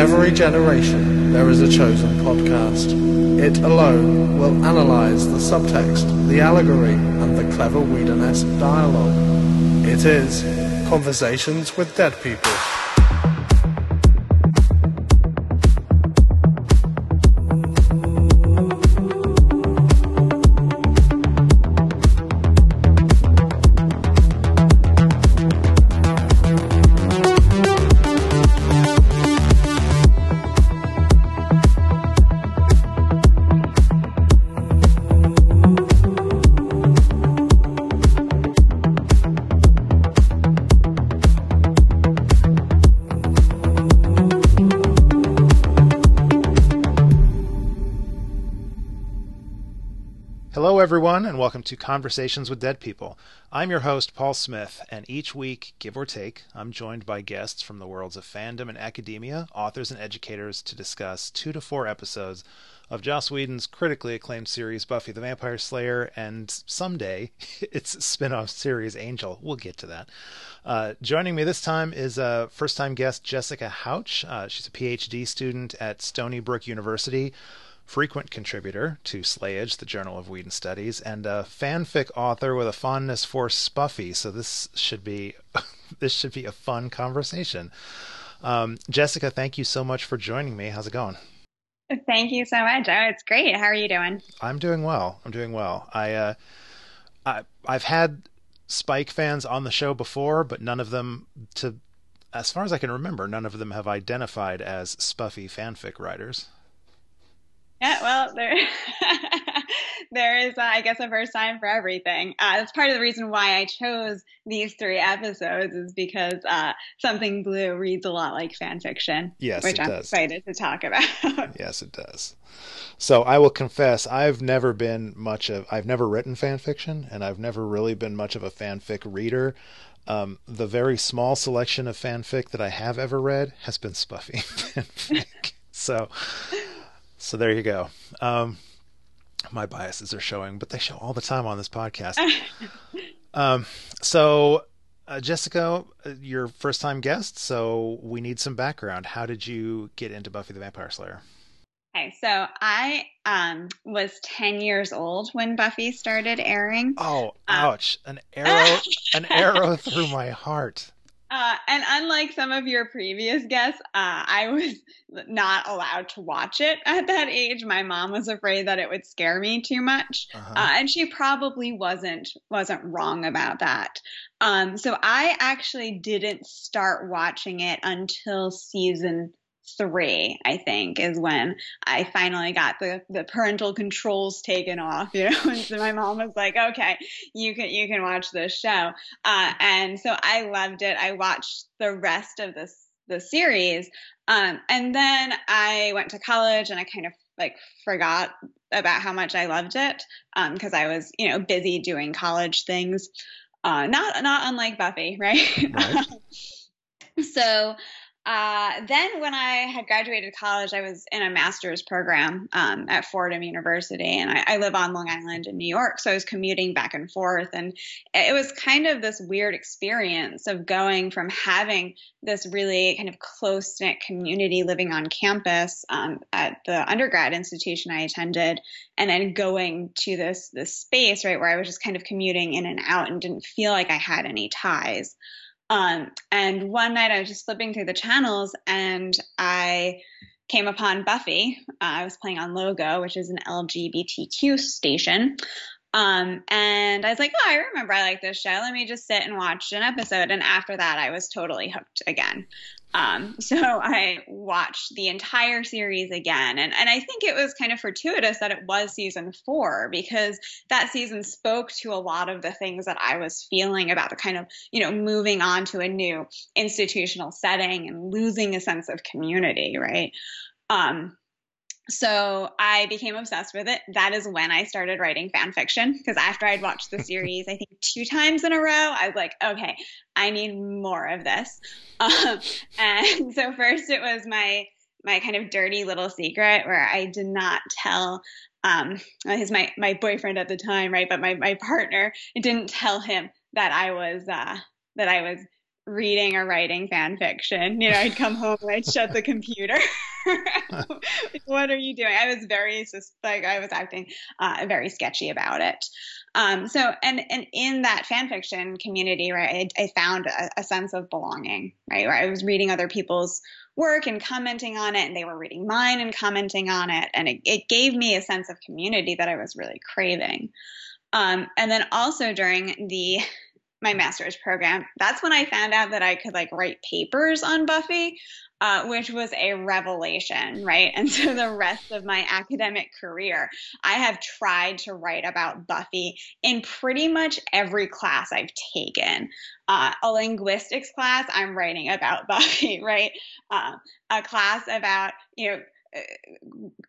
every generation, there is a chosen podcast. It alone will analyze the subtext, the allegory, and the clever Whedon-esque dialogue. It is Conversations with Dead People. Welcome to Conversations with Dead People. I'm your host, Paul Smith, and each week, give or take, I'm joined by guests from the worlds of fandom and academia, authors and educators to discuss two to four episodes of Joss Whedon's critically acclaimed series Buffy the Vampire Slayer, and someday its spin off series Angel. We'll get to that. Uh, joining me this time is a uh, first time guest Jessica Houch. Uh, she's a PhD student at Stony Brook University frequent contributor to Slayage, the Journal of Whedon Studies, and a fanfic author with a fondness for Spuffy. So this should be this should be a fun conversation. Um, Jessica, thank you so much for joining me. How's it going? Thank you so much. Oh, it's great. How are you doing? I'm doing well. I'm doing well. I, uh, I I've had Spike fans on the show before, but none of them to as far as I can remember, none of them have identified as Spuffy fanfic writers. Yeah, well, there, there is, uh, I guess, a first time for everything. Uh, that's part of the reason why I chose these three episodes is because uh, Something Blue reads a lot like fan fiction. Yes, which I'm does. excited to talk about. yes, it does. So I will confess, I've never been much of, I've never written fan fiction, and I've never really been much of a fanfic reader. Um, the very small selection of fanfic that I have ever read has been Spuffy fanfic. so so there you go. Um, my biases are showing, but they show all the time on this podcast. um, so, uh, Jessica, uh, your first time guest, so we need some background. How did you get into Buffy the Vampire Slayer? Okay, so I um, was 10 years old when Buffy started airing. Oh, um, ouch. Um, an arrow an arrow through my heart. Uh, and unlike some of your previous guests, uh, I was not allowed to watch it at that age. My mom was afraid that it would scare me too much, uh-huh. uh, and she probably wasn't wasn't wrong about that. Um, so I actually didn't start watching it until season three, I think, is when I finally got the, the parental controls taken off, you know, and so my mom was like, okay, you can, you can watch this show. Uh, and so I loved it. I watched the rest of this, the series. Um, and then I went to college and I kind of like forgot about how much I loved it. Um, cause I was, you know, busy doing college things. Uh, not, not unlike Buffy, right? right. so, uh, then, when I had graduated college, I was in a master's program um, at Fordham University, and I, I, live on Long Island in New York. So I was commuting back and forth, and it was kind of this weird experience of going from having this really kind of close knit community living on campus um, at the undergrad institution I attended, and then going to this this space right where I was just kind of commuting in and out and didn't feel like I had any ties. Um, and one night I was just flipping through the channels and I came upon Buffy. Uh, I was playing on Logo, which is an LGBTQ station. Um, and I was like, oh, I remember I like this show. Let me just sit and watch an episode. And after that, I was totally hooked again. Um, so I watched the entire series again. And, and I think it was kind of fortuitous that it was season four because that season spoke to a lot of the things that I was feeling about the kind of, you know, moving on to a new institutional setting and losing a sense of community, right? Um, so I became obsessed with it. That is when I started writing fan fiction because after I'd watched the series, I think two times in a row, I was like, okay, I need more of this. Um, and so first it was my my kind of dirty little secret where I did not tell um he's my my boyfriend at the time, right? But my my partner didn't tell him that I was uh that I was reading or writing fan fiction. You know, I'd come home and I'd shut the computer. what are you doing? I was very like I was acting uh, very sketchy about it. Um, so and and in that fan fiction community, right, I, I found a, a, sense of belonging, right, where I was reading other people's work and commenting on it, and they were reading mine and commenting on it, and it, it gave me a sense of community that I was really craving. Um, and then also during the my master's program, that's when I found out that I could like write papers on Buffy, uh, which was a revelation, right? And so the rest of my academic career, I have tried to write about Buffy in pretty much every class I've taken. Uh, a linguistics class, I'm writing about Buffy, right? Uh, a class about, you know,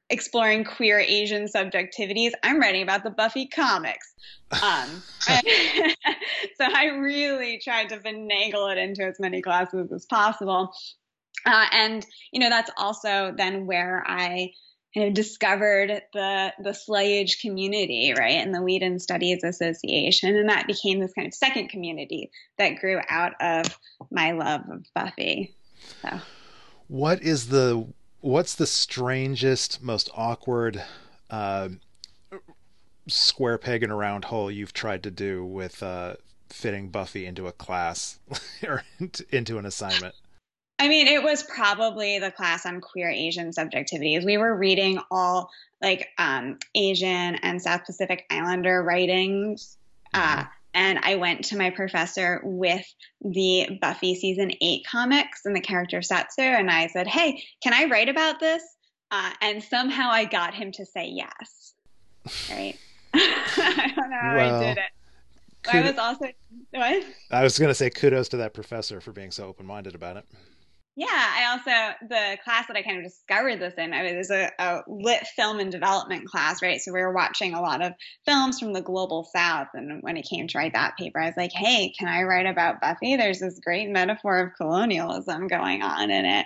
exploring queer Asian subjectivities, I'm writing about the Buffy comics. Um, so I really tried to finagle it into as many classes as possible. Uh, and, you know, that's also then where I kind of discovered the the Slayage community, right, and the Whedon Studies Association, and that became this kind of second community that grew out of my love of Buffy. So, what is the what's the strangest, most awkward uh, square peg in a round hole you've tried to do with uh, fitting Buffy into a class or into an assignment? I mean, it was probably the class on queer Asian subjectivities. We were reading all like um, Asian and South Pacific Islander writings. Uh, mm-hmm and I went to my professor with the Buffy season eight comics and the character Satsu, and I said, "Hey, can I write about this?" Uh, and somehow I got him to say yes. Right? I don't know how well, I did it. I was also what? I was going to say kudos to that professor for being so open-minded about it. Yeah, I also the class that I kind of discovered this in. I was a, a, lit film and development class, right? So we were watching a lot of films from the global south, and when it came to write that paper, I was like, "Hey, can I write about Buffy? There's this great metaphor of colonialism going on in it."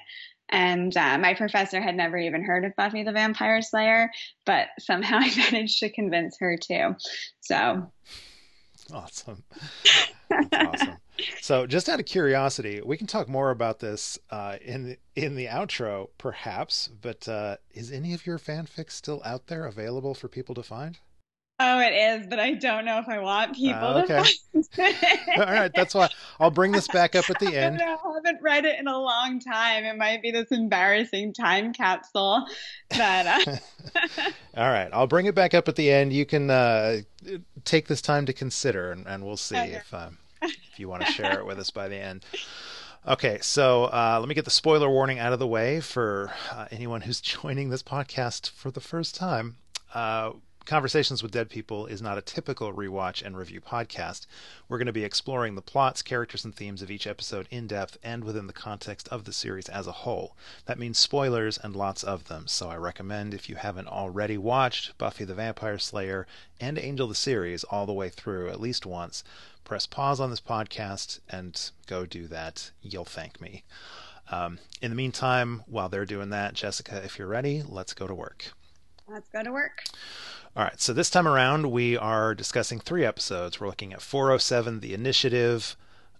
And uh, my professor had never even heard of Buffy the Vampire Slayer, but somehow I managed to convince her too. So awesome. That's awesome. So, just out of curiosity, we can talk more about this uh, in the, in the outro, perhaps. But uh, is any of your fanfic still out there, available for people to find? Oh, it is, but I don't know if I want people uh, okay. to find it. All right, that's why I'll bring this back up at the end. I, I haven't read it in a long time. It might be this embarrassing time capsule that. Uh... All right, I'll bring it back up at the end. You can uh, take this time to consider, and, and we'll see okay. if. Um, if you want to share it with us by the end. Okay, so uh, let me get the spoiler warning out of the way for uh, anyone who's joining this podcast for the first time. Uh, Conversations with Dead People is not a typical rewatch and review podcast. We're going to be exploring the plots, characters, and themes of each episode in depth and within the context of the series as a whole. That means spoilers and lots of them, so I recommend if you haven't already watched Buffy the Vampire Slayer and Angel the series all the way through at least once, press pause on this podcast and go do that. You'll thank me. Um, in the meantime, while they're doing that, Jessica, if you're ready, let's go to work. Let's go to work. All right, so this time around, we are discussing three episodes. We're looking at 407, The Initiative,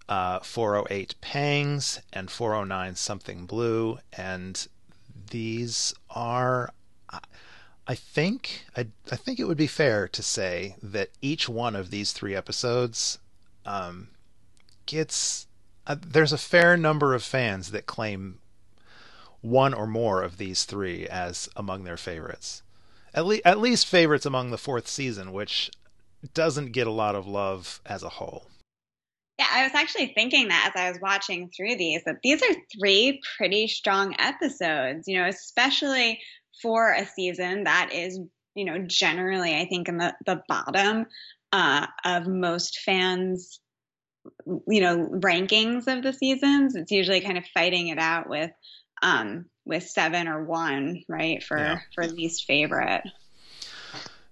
uh, 408, Pangs, and 409, Something Blue. And these are, I think, I, I think it would be fair to say that each one of these three episodes um, gets. Uh, there's a fair number of fans that claim one or more of these three as among their favorites at least at least favorites among the fourth season, which doesn't get a lot of love as a whole. Yeah, I was actually thinking that as I was watching through these, that these are three pretty strong episodes, you know, especially for a season that is, you know, generally, I think, in the, the bottom uh, of most fans, you know, rankings of the seasons. It's usually kind of fighting it out with um, with seven or one, right? For yeah. for least favorite.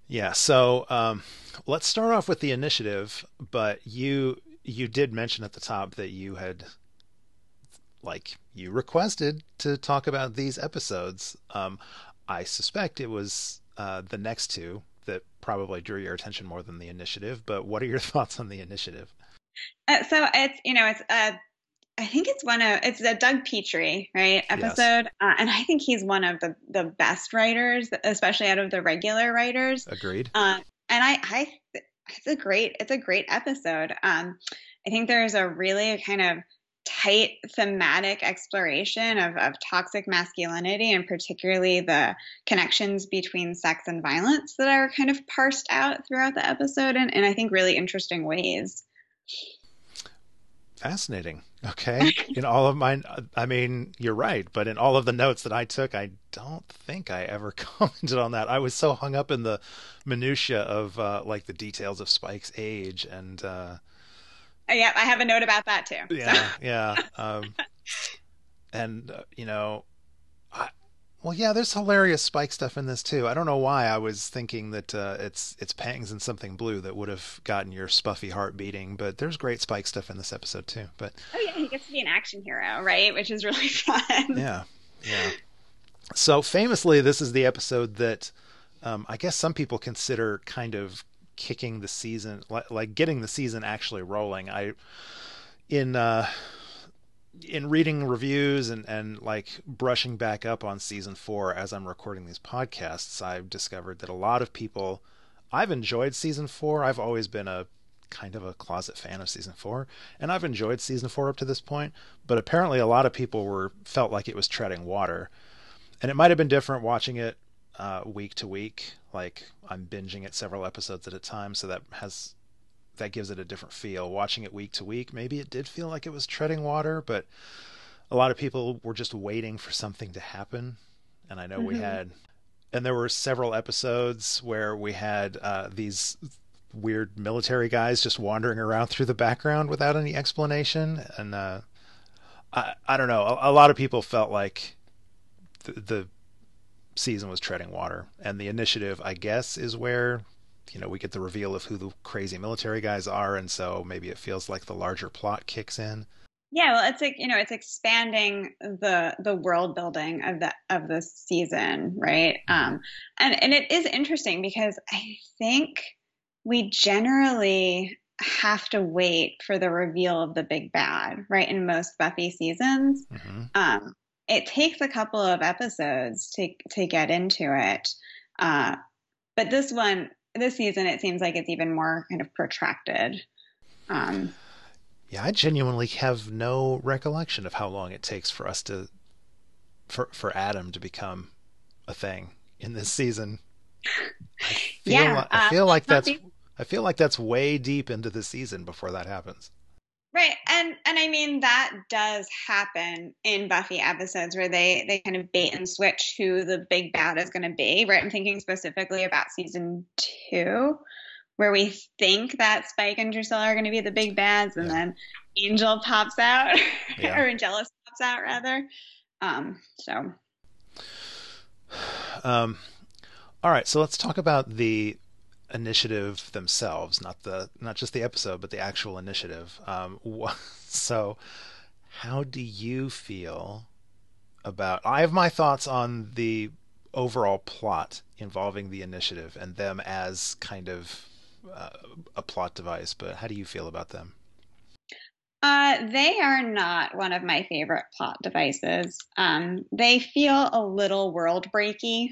Yeah. So um, let's start off with the initiative. But you you did mention at the top that you had like you requested to talk about these episodes. Um, I suspect it was uh, the next two that probably drew your attention more than the initiative. But what are your thoughts on the initiative? Uh, so it's you know it's a I think it's one of it's a Doug Petrie right episode, yes. uh, and I think he's one of the the best writers, especially out of the regular writers. Agreed. Um, and I, I, it's a great, it's a great episode. Um, I think there's a really kind of tight thematic exploration of, of toxic masculinity and particularly the connections between sex and violence that are kind of parsed out throughout the episode and, in I think really interesting ways. Fascinating. Okay. in all of mine, I mean, you're right, but in all of the notes that I took, I don't think I ever commented on that. I was so hung up in the minutia of uh, like the details of Spike's age and uh, uh, yeah, I have a note about that too. Yeah, so. yeah. Um, and uh, you know, I, well, yeah, there's hilarious Spike stuff in this too. I don't know why I was thinking that uh, it's it's pangs and something blue that would have gotten your spuffy heart beating, but there's great Spike stuff in this episode too. But oh yeah, he gets to be an action hero, right? Which is really fun. Yeah, yeah. So famously, this is the episode that um, I guess some people consider kind of kicking the season, like, like getting the season actually rolling. I in uh, in reading reviews and and like brushing back up on season four as I'm recording these podcasts, I've discovered that a lot of people. I've enjoyed season four. I've always been a kind of a closet fan of season four, and I've enjoyed season four up to this point. But apparently, a lot of people were felt like it was treading water, and it might have been different watching it uh, week to week. Like I'm binging it several episodes at a time, so that has that gives it a different feel. Watching it week to week, maybe it did feel like it was treading water, but a lot of people were just waiting for something to happen. And I know mm-hmm. we had, and there were several episodes where we had uh, these weird military guys just wandering around through the background without any explanation. And uh, I, I don't know. A, a, lot of people felt like the, the season was treading water. And the initiative, I guess, is where you know we get the reveal of who the crazy military guys are, and so maybe it feels like the larger plot kicks in. Yeah, well, it's like you know, it's expanding the the world building of the of the season, right? Mm-hmm. Um, and and it is interesting because I think we generally have to wait for the reveal of the big bad, right? In most Buffy seasons, mm-hmm. um, it takes a couple of episodes to to get into it. Uh, but this one, this season, it seems like it's even more kind of protracted. Um, yeah, I genuinely have no recollection of how long it takes for us to for for Adam to become a thing in this season. I feel yeah, like, I feel uh, like that's I feel like that's way deep into the season before that happens. Right. And and I mean that does happen in Buffy episodes where they they kind of bait and switch who the big bad is going to be, right? I'm thinking specifically about season 2 where we think that Spike and Drusilla are going to be the big bads and yeah. then Angel pops out yeah. or Angelus pops out rather. Um so um all right, so let's talk about the initiative themselves, not the not just the episode, but the actual initiative. Um, so, how do you feel about? I have my thoughts on the overall plot involving the initiative and them as kind of uh, a plot device. But how do you feel about them? Uh, they are not one of my favorite plot devices. Um, they feel a little world breaky.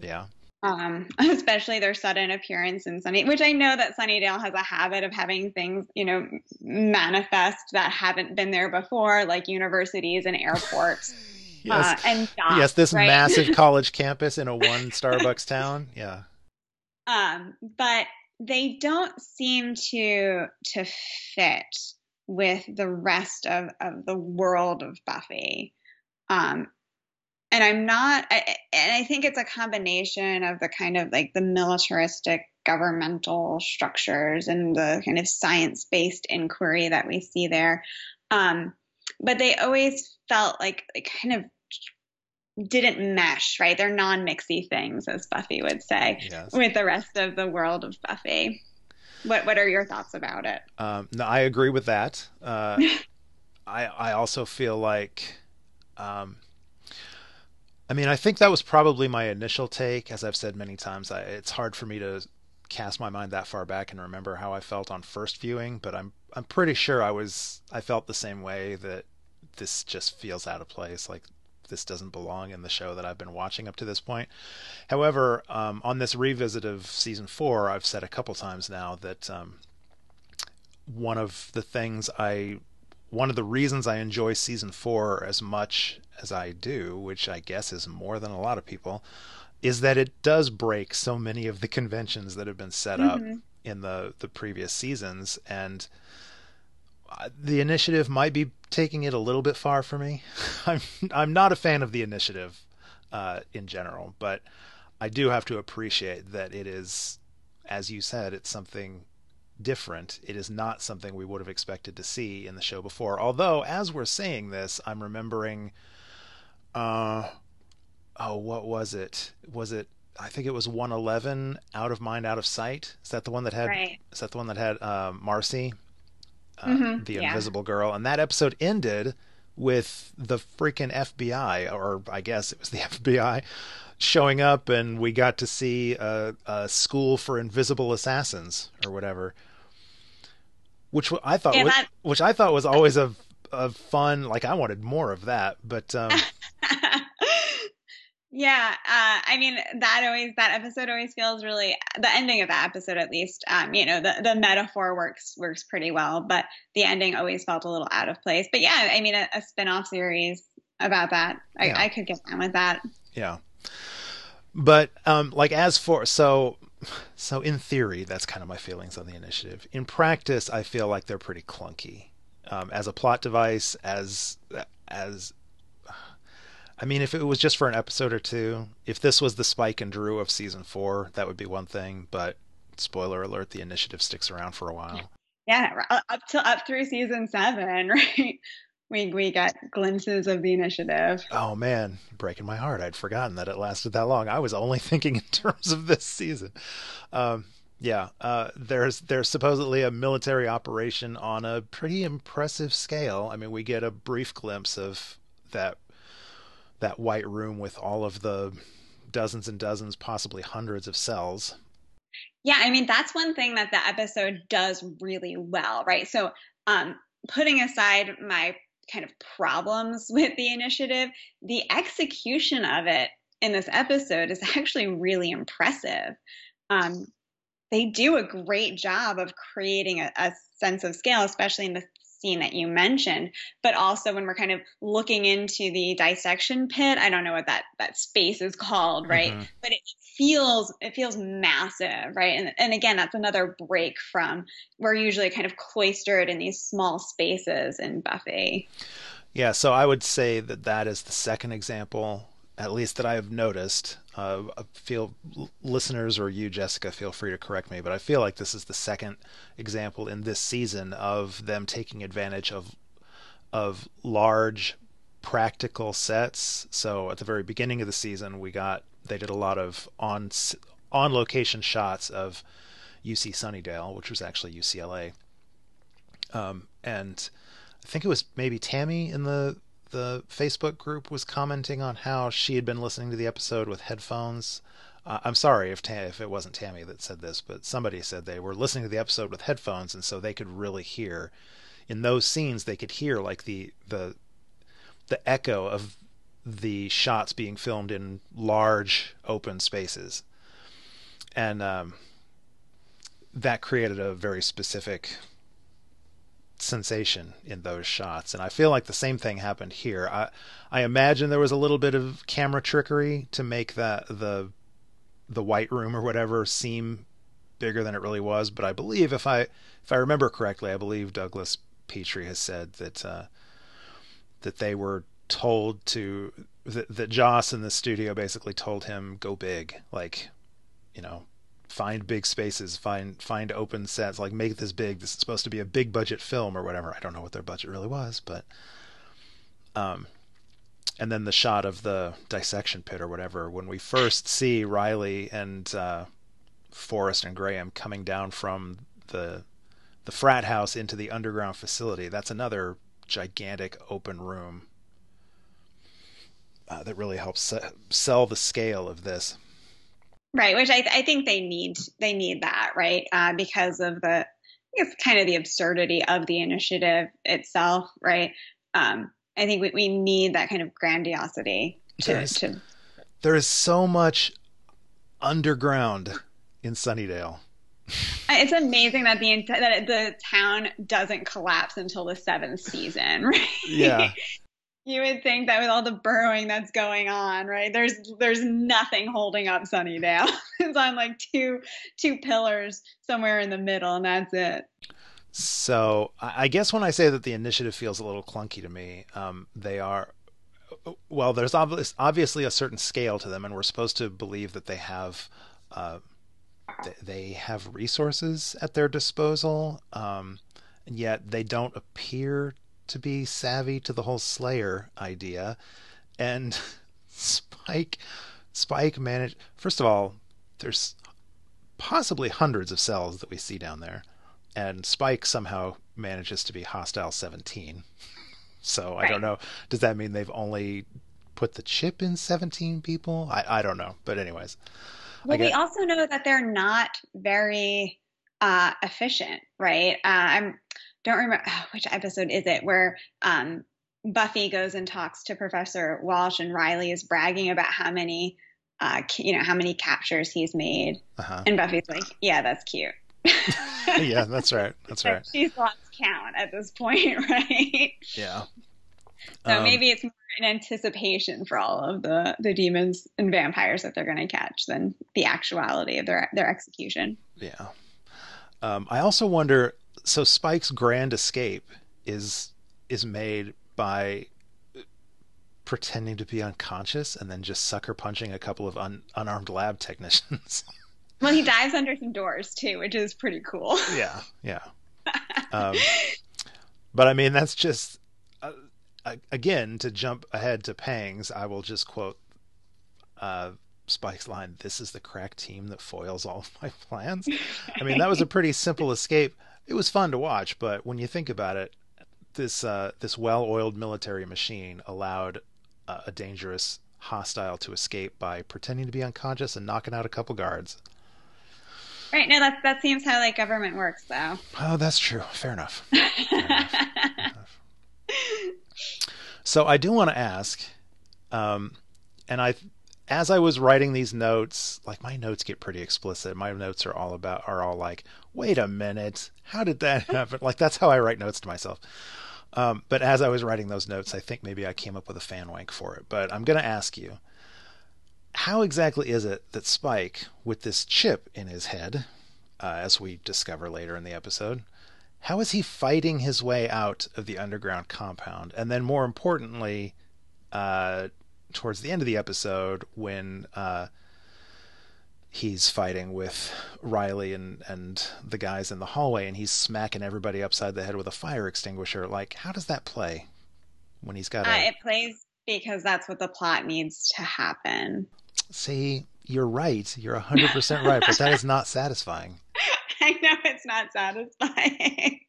Yeah um, especially their sudden appearance in Sunny, which I know that Sunnydale has a habit of having things, you know, manifest that haven't been there before, like universities and airports. yes. Uh, and docks, yes, this right? massive college campus in a one Starbucks town. Yeah. Um, but they don't seem to to fit with the rest of, of the world of Buffy. Um, and I'm not, I, and I think it's a combination of the kind of like the militaristic governmental structures and the kind of science based inquiry that we see there. Um, but they always felt like they kind of didn't mesh, right? They're non mixy things, as Buffy would say, yes. with the rest of the world of Buffy. What What are your thoughts about it? Um, no, I agree with that. Uh, I I also feel like um, I mean, I think that was probably my initial take. As I've said many times, I, it's hard for me to cast my mind that far back and remember how I felt on first viewing, but I'm I'm pretty sure I was I felt the same way that this just feels out of place. Like this doesn't belong in the show that I've been watching up to this point. However, um, on this revisit of season four, I've said a couple times now that um, one of the things I, one of the reasons I enjoy season four as much as I do, which I guess is more than a lot of people, is that it does break so many of the conventions that have been set mm-hmm. up in the the previous seasons and the initiative might be taking it a little bit far for me. I'm I'm not a fan of the initiative uh, in general, but I do have to appreciate that it is, as you said, it's something different. It is not something we would have expected to see in the show before. Although, as we're saying this, I'm remembering, uh, oh, what was it? Was it? I think it was 111, Out of Mind, Out of Sight. Is that the one that had? Right. Is that the one that had um, Marcy uh, mm-hmm. the yeah. Invisible Girl, and that episode ended with the freaking FBI, or I guess it was the FBI, showing up, and we got to see a, a school for invisible assassins or whatever, which I thought, was, which I thought was always a, a fun. Like I wanted more of that, but um, Yeah, uh, I mean that always that episode always feels really the ending of that episode at least. Um, you know the the metaphor works works pretty well, but the ending always felt a little out of place. But yeah, I mean a, a spin off series about that, I, yeah. I could get down with that. Yeah, but um, like as for so so in theory, that's kind of my feelings on the initiative. In practice, I feel like they're pretty clunky um, as a plot device, as as I mean, if it was just for an episode or two, if this was the Spike and Dru of season four, that would be one thing. But spoiler alert: the initiative sticks around for a while. Yeah, up to up through season seven, right? We we got glimpses of the initiative. Oh man, breaking my heart! I'd forgotten that it lasted that long. I was only thinking in terms of this season. Um, yeah, uh, there's there's supposedly a military operation on a pretty impressive scale. I mean, we get a brief glimpse of that that white room with all of the dozens and dozens, possibly hundreds of cells. Yeah, I mean that's one thing that the episode does really well, right? So, um, putting aside my kind of problems with the initiative, the execution of it in this episode is actually really impressive. Um, they do a great job of creating a, a sense of scale, especially in the scene that you mentioned, but also when we're kind of looking into the dissection pit, I don't know what that that space is called, right? Mm-hmm. But it feels it feels massive, right? And and again, that's another break from we're usually kind of cloistered in these small spaces in Buffy. Yeah, so I would say that that is the second example at least that I have noticed. Uh, I feel listeners or you, Jessica, feel free to correct me, but I feel like this is the second example in this season of them taking advantage of of large practical sets. So at the very beginning of the season, we got they did a lot of on on location shots of UC Sunnydale, which was actually UCLA, um, and I think it was maybe Tammy in the the Facebook group was commenting on how she had been listening to the episode with headphones. Uh, I'm sorry if if it wasn't Tammy that said this, but somebody said they were listening to the episode with headphones, and so they could really hear in those scenes. They could hear like the the the echo of the shots being filmed in large open spaces, and um, that created a very specific sensation in those shots. And i feel like the same thing happened here. I i imagine there was a little bit of camera trickery to make that the the white room or whatever seem bigger than it really was. But i believe if i if i remember correctly i believe douglas petrie has said that uh, that they were told to that, that joss in the studio basically told him go big like you know find big spaces, find find open sets, like make this big. This is supposed to be a big budget film or whatever. I don't know what their budget really was, but um and then the shot of the dissection pit or whatever when we first see Riley and uh, Forrest and Graham coming down from the the frat house into the underground facility. That's another gigantic open room uh, that really helps sell the scale of this. Right, which I, I think they need they need that right uh, because of the it's kind of the absurdity of the initiative itself, right? Um, I think we, we need that kind of grandiosity to, to there is so much underground in Sunnydale. It's amazing that the that the town doesn't collapse until the seventh season, right? Yeah. You would think that with all the burrowing that's going on, right? There's there's nothing holding up Sunnydale. it's on like two two pillars somewhere in the middle, and that's it. So I guess when I say that the initiative feels a little clunky to me, um, they are well. There's obvious, obviously a certain scale to them, and we're supposed to believe that they have uh, they have resources at their disposal, um, and yet they don't appear to be savvy to the whole Slayer idea. And Spike, Spike managed. First of all, there's possibly hundreds of cells that we see down there, and Spike somehow manages to be hostile 17. So I don't know. Does that mean they've only put the chip in 17 people? I, I don't know. But anyways. Well, we also know that they're not very uh, efficient, right? Uh, I don't remember oh, which episode is it where um, Buffy goes and talks to Professor Walsh, and Riley is bragging about how many, uh, you know, how many captures he's made, uh-huh. and Buffy's like, "Yeah, that's cute." yeah, that's right. That's right. She's lost count at this point, right? Yeah. So um, maybe it's more an anticipation for all of the the demons and vampires that they're going to catch than the actuality of their their execution. Yeah. Um, I also wonder. So Spike's grand escape is is made by pretending to be unconscious and then just sucker punching a couple of un, unarmed lab technicians. well, he dives under some doors too, which is pretty cool. yeah, yeah. Um, but I mean, that's just again, to jump ahead to Pangs, I will just quote uh, Spike's line: "This is the crack team that foils all of my plans." I mean, that was a pretty simple escape. It was fun to watch, but when you think about it, this uh, this well-oiled military machine allowed uh, a dangerous hostile to escape by pretending to be unconscious and knocking out a couple guards. Right. No, that that seems how like government works, though. Oh, that's true. Fair enough. Fair enough. Fair enough. So I do want to ask, um, and I, as I was writing these notes, like my notes get pretty explicit. My notes are all about are all like, wait a minute, how did that happen? like that's how I write notes to myself. Um, but as I was writing those notes, I think maybe I came up with a fan wank for it. But I'm going to ask you, how exactly is it that Spike, with this chip in his head, uh, as we discover later in the episode, how is he fighting his way out of the underground compound? And then, more importantly, uh, towards the end of the episode, when uh, he's fighting with Riley and, and the guys in the hallway, and he's smacking everybody upside the head with a fire extinguisher. Like, how does that play when he's got? A... Uh, it plays because that's what the plot needs to happen. See, you're right. You're 100% right, but that is not satisfying. I know it's not satisfying.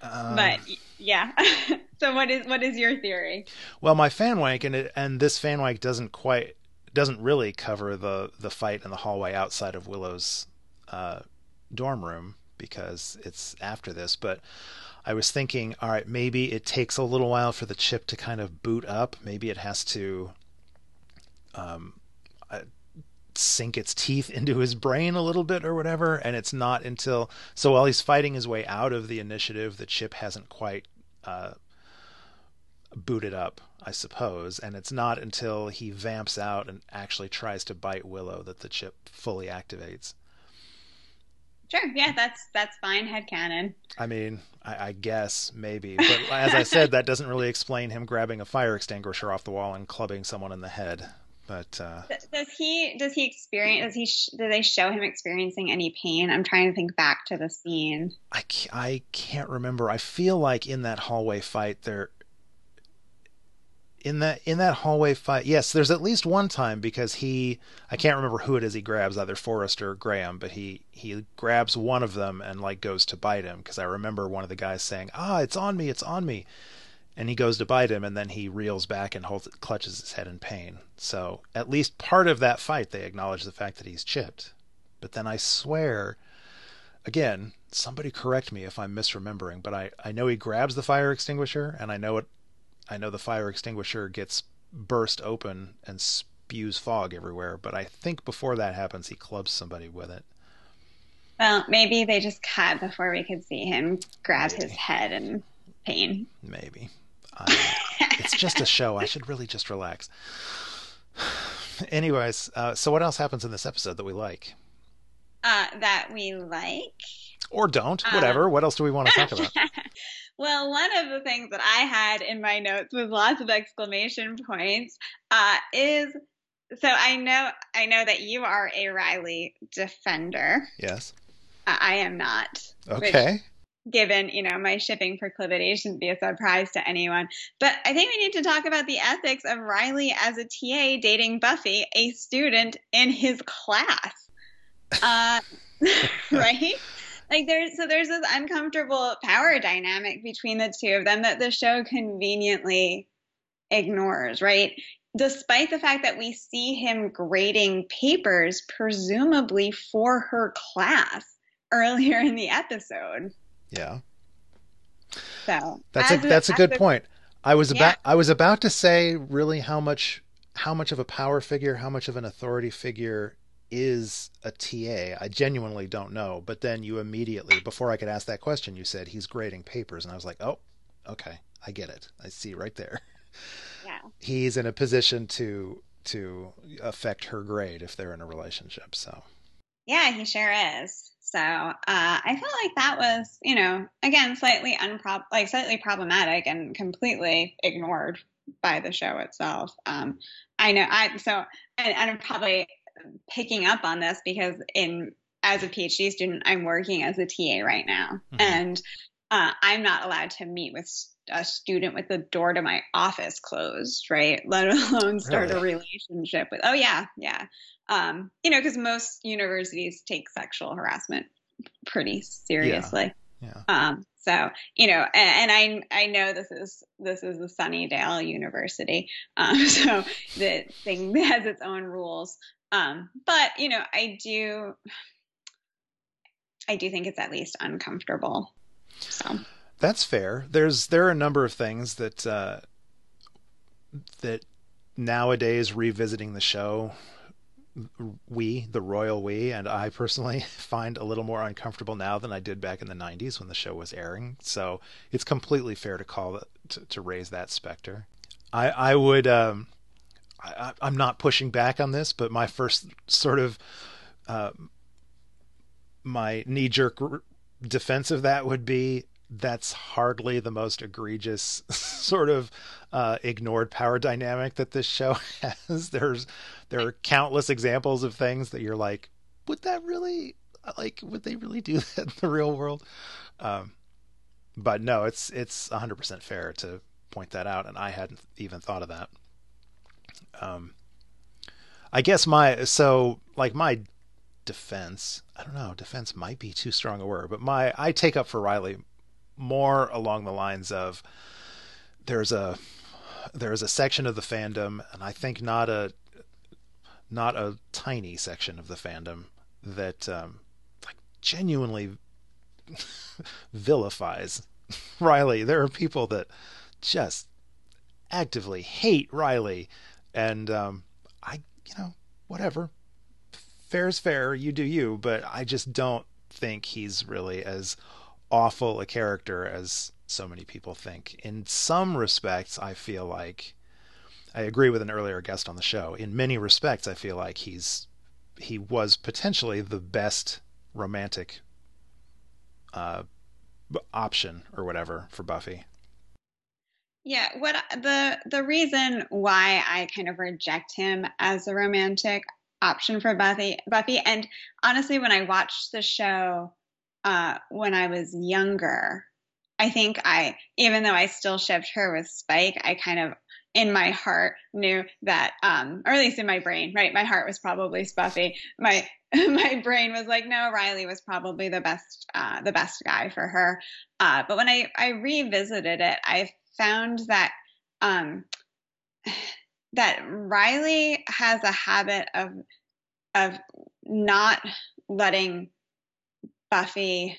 Uh, but yeah. so what is what is your theory? Well, my fan wank and it, and this fan wank doesn't quite doesn't really cover the the fight in the hallway outside of Willow's uh, dorm room because it's after this, but I was thinking, all right, maybe it takes a little while for the chip to kind of boot up. Maybe it has to um, sink its teeth into his brain a little bit or whatever. And it's not until so while he's fighting his way out of the initiative, the chip hasn't quite uh, booted up, I suppose. And it's not until he vamps out and actually tries to bite Willow that the chip fully activates. Sure, yeah, that's that's fine. Head canon. I mean, I, I, guess maybe, but as I said, that doesn't really explain him grabbing a fire extinguisher off the wall and clubbing someone in the head. But uh, does he does he experience does he do they show him experiencing any pain? I'm trying to think back to the scene. I I can't remember. I feel like in that hallway fight there in that in that hallway fight yes there's at least one time because he i can't remember who it is he grabs either forrest or graham but he he grabs one of them and like goes to bite him because i remember one of the guys saying ah it's on me it's on me and he goes to bite him and then he reels back and holds clutches his head in pain so at least part of that fight they acknowledge the fact that he's chipped but then i swear again, somebody correct me if I'm misremembering, but I, I know he grabs the fire extinguisher, and I know it. I know the fire extinguisher gets burst open and spews fog everywhere. But I think before that happens, he clubs somebody with it. Well, maybe they just cut before we could see him grab maybe. his head in pain. Maybe. it's just a show. I should really just relax. Anyways, uh, so what else happens in this episode that we like? Uh, that we like or don't, whatever. Um, what else do we want to talk about? well, one of the things that I had in my notes with lots of exclamation points uh, is so I know I know that you are a Riley defender. Yes. Uh, I am not. Okay. given you know my shipping proclivity shouldn't be a surprise to anyone but i think we need to talk about the ethics of riley as a ta dating buffy a student in his class uh, right like there's so there's this uncomfortable power dynamic between the two of them that the show conveniently ignores, right? Despite the fact that we see him grading papers, presumably for her class earlier in the episode. Yeah. So that's a that's a good point. I was yeah. about I was about to say really how much how much of a power figure, how much of an authority figure is a TA? I genuinely don't know. But then you immediately, before I could ask that question, you said he's grading papers. And I was like, oh, okay, I get it. I see right there. Yeah. He's in a position to to affect her grade if they're in a relationship. So. Yeah, he sure is. So uh, I felt like that was, you know, again, slightly unprob like slightly problematic and completely ignored by the show itself. Um, I know I so and, and probably picking up on this because in as a PhD student, I'm working as a TA right now, mm-hmm. and uh, I'm not allowed to meet with a student with the door to my office closed, right? Let alone start really? a relationship with. Oh yeah, yeah. Um, you know, because most universities take sexual harassment pretty seriously. Yeah. yeah. Um, so you know, and, and, I I know this is this is the Sunnydale University, um, so the thing has its own rules. Um, but you know, I do, I do think it's at least uncomfortable. So that's fair. There's there are a number of things that uh, that nowadays revisiting the show we, the royal we, and I personally find a little more uncomfortable now than I did back in the 90s when the show was airing. So it's completely fair to call it, to, to raise that specter. I, I would, um, I, am not pushing back on this, but my first sort of uh, my knee jerk defense of that would be that's hardly the most egregious sort of uh, ignored power dynamic that this show has. There's there are countless examples of things that you're like, would that really like would they really do that in the real world? Um, but no, it's it's 100% fair to point that out, and I hadn't even thought of that. Um, I guess my so like my defense. I don't know. Defense might be too strong a word, but my I take up for Riley more along the lines of there's a there's a section of the fandom, and I think not a not a tiny section of the fandom that um, like genuinely vilifies Riley. There are people that just actively hate Riley and um, I, you know, whatever. Fair's fair. You do you. But I just don't think he's really as awful a character as so many people think. In some respects, I feel like I agree with an earlier guest on the show. In many respects, I feel like he's he was potentially the best romantic uh, option or whatever for Buffy. Yeah, what the the reason why I kind of reject him as a romantic option for Buffy Buffy and honestly when I watched the show uh, when I was younger, I think I even though I still shipped her with Spike, I kind of in my heart knew that um or at least in my brain, right? My heart was probably Buffy. My my brain was like, no, Riley was probably the best uh, the best guy for her. Uh, but when I I revisited it, I found that um, that Riley has a habit of of not letting Buffy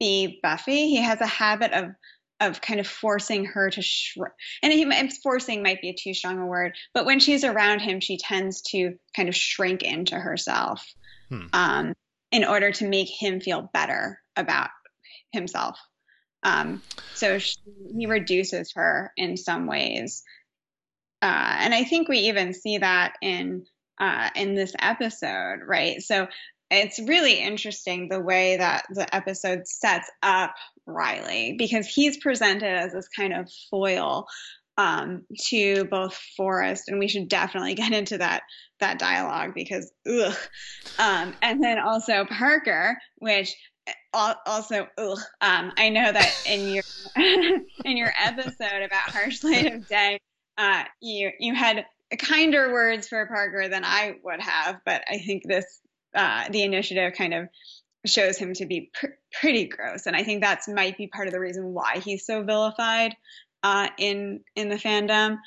be Buffy. He has a habit of of kind of forcing her to shrink. And he, forcing might be a too strong a word, but when she's around him, she tends to kind of shrink into herself hmm. um, in order to make him feel better about himself. Um, so she, he reduces her in some ways. Uh, and I think we even see that in uh, in this episode, right? So it's really interesting the way that the episode sets up Riley because he's presented as this kind of foil um, to both Forrest, and we should definitely get into that that dialogue because ugh. Um, and then also Parker, which also ugh. Um, I know that in your in your episode about Harsh Light of Day, uh, you you had kinder words for Parker than I would have, but I think this uh, the initiative kind of shows him to be pr- pretty gross, and I think that's might be part of the reason why he's so vilified uh, in in the fandom.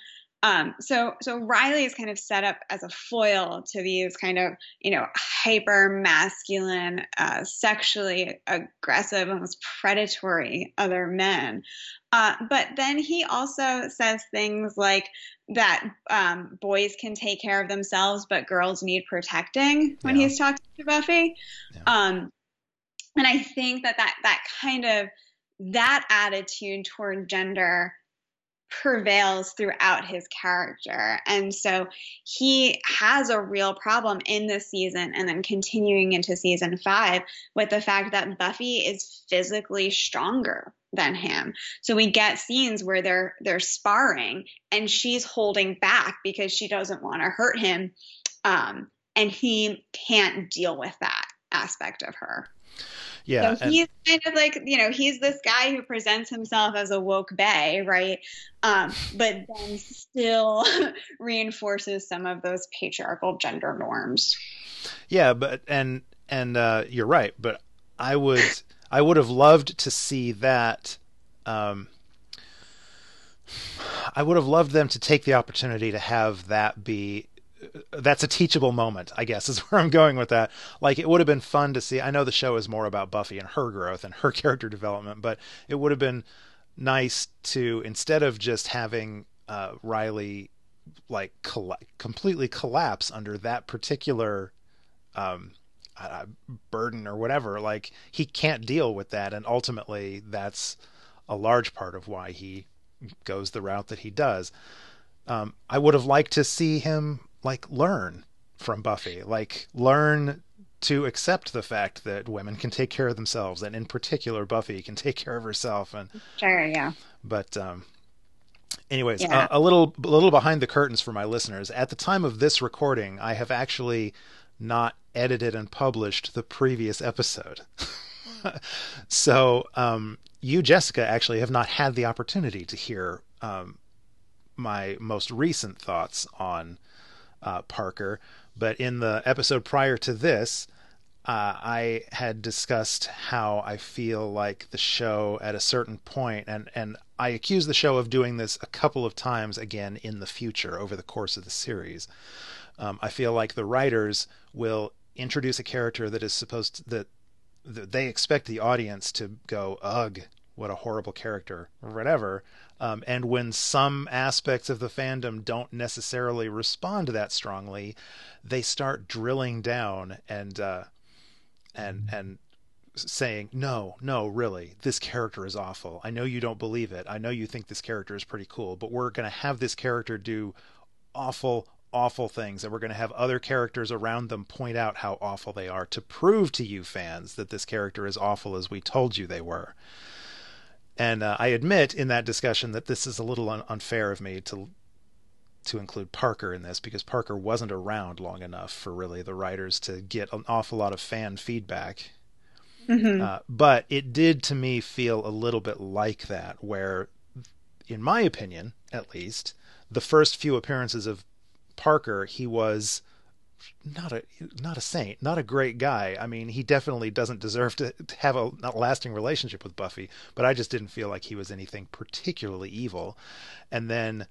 Um, so so Riley is kind of set up as a foil to these kind of you know hyper masculine, uh, sexually aggressive, almost predatory other men. Uh, but then he also says things like that um, boys can take care of themselves, but girls need protecting when yeah. he's talking to Buffy. Yeah. Um, and I think that that that kind of that attitude toward gender prevails throughout his character. And so he has a real problem in this season and then continuing into season five with the fact that Buffy is physically stronger than him. So we get scenes where they're they're sparring and she's holding back because she doesn't want to hurt him. Um, and he can't deal with that aspect of her. Yeah. So he's kind of like, you know, he's this guy who presents himself as a woke bay, right? Um, but then still reinforces some of those patriarchal gender norms. Yeah, but and and uh, you're right, but I would I would have loved to see that um, I would have loved them to take the opportunity to have that be that's a teachable moment, I guess, is where I'm going with that. Like, it would have been fun to see. I know the show is more about Buffy and her growth and her character development, but it would have been nice to, instead of just having uh, Riley like coll- completely collapse under that particular um, uh, burden or whatever, like, he can't deal with that. And ultimately, that's a large part of why he goes the route that he does. Um, I would have liked to see him like learn from Buffy, like learn to accept the fact that women can take care of themselves, and in particular, Buffy can take care of herself. And sure, yeah. But um, anyways, yeah. a little a little behind the curtains for my listeners. At the time of this recording, I have actually not edited and published the previous episode. so um, you, Jessica, actually have not had the opportunity to hear um, my most recent thoughts on uh, Parker. But in the episode prior to this, uh, I had discussed how I feel like the show at a certain point, and and I accuse the show of doing this a couple of times again in the future over the course of the series. Um, I feel like the writers will introduce a character that is supposed to, that, that they expect the audience to go, ugh, what a horrible character, or whatever. Um, and when some aspects of the fandom don't necessarily respond that strongly, they start drilling down and uh, and and saying, "No, no, really, this character is awful. I know you don't believe it. I know you think this character is pretty cool, but we're going to have this character do awful, awful things, and we're going to have other characters around them point out how awful they are to prove to you fans that this character is awful as we told you they were." And uh, I admit in that discussion that this is a little un- unfair of me to to include Parker in this because Parker wasn't around long enough for really the writers to get an awful lot of fan feedback. Mm-hmm. Uh, but it did to me feel a little bit like that, where, in my opinion, at least, the first few appearances of Parker, he was not a not a saint, not a great guy. I mean, he definitely doesn't deserve to, to have a, a lasting relationship with Buffy, but I just didn't feel like he was anything particularly evil. And then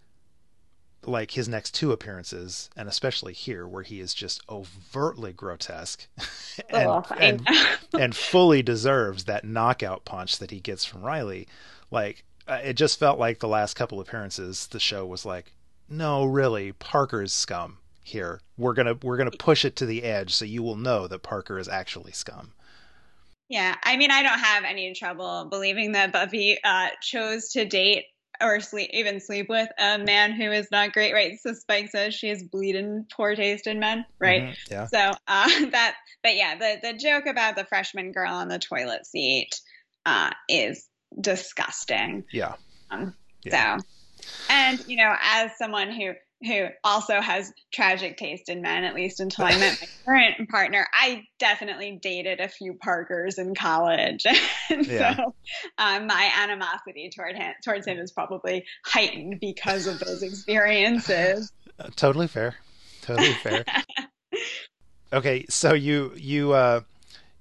like his next two appearances, and especially here, where he is just overtly grotesque and, Oh, and, and fully deserves that knockout punch that he gets from Riley. Like, uh, it just felt like the last couple appearances, the show was like, no, really, Parker's scum here. We're gonna we're gonna push it to the edge, so you will know that Parker is actually scum. Yeah, I mean, I don't have any trouble believing that Buffy uh, chose to date or sleep, even sleep with a man who is not great, right? So Spike says she has bleeding poor taste in men, right? Mhm, yeah. So uh, that, but yeah, the the joke about the freshman girl on the toilet seat uh, is disgusting. Yeah. Um, Yeah. So, and you know, as someone who who also has tragic taste in men, at least until I met my current partner, I definitely dated a few Parkers in college, and Yeah. so um, my animosity toward him towards him is probably heightened because of those experiences. Uh, totally fair. Totally fair. okay, so you you uh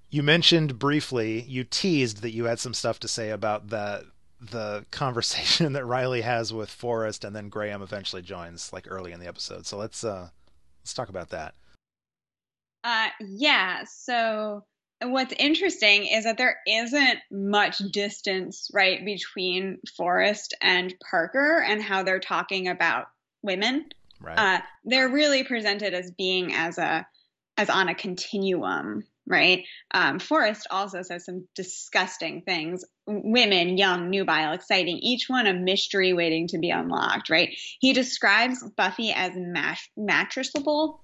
you mentioned briefly, you teased that you had some stuff to say about the the conversation that Riley has with Forrest and then Graham eventually joins like early in the episode. So let's uh let's talk about that. Uh, yeah. So what's interesting is that there isn't much distance, right, between Forrest and Parker and how they're talking about women. Right? Uh, they're really presented as being as a as on a continuum, right? Um, Forrest also says some disgusting things. Women, young, nubile, exciting, each one a mystery waiting to be unlocked, right? He describes Buffy as mat- mattressable.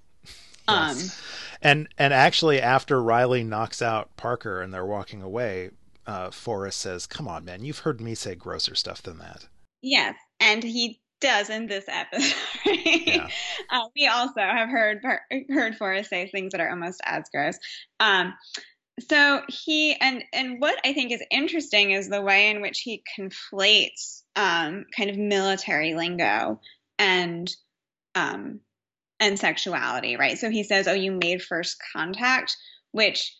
Um, Yes. And and actually after Riley knocks out Parker and they're walking away, uh Forrest says, "Come on, man, you've heard me say grosser stuff than that." Yes, and he does in this episode. Yeah. Uh, we also have heard heard Forrest say things that are almost as gross. Um, so he and and what I think is interesting is the way in which he conflates um, kind of military lingo and um, and sexuality, right? So he says, "Oh, you made first contact," which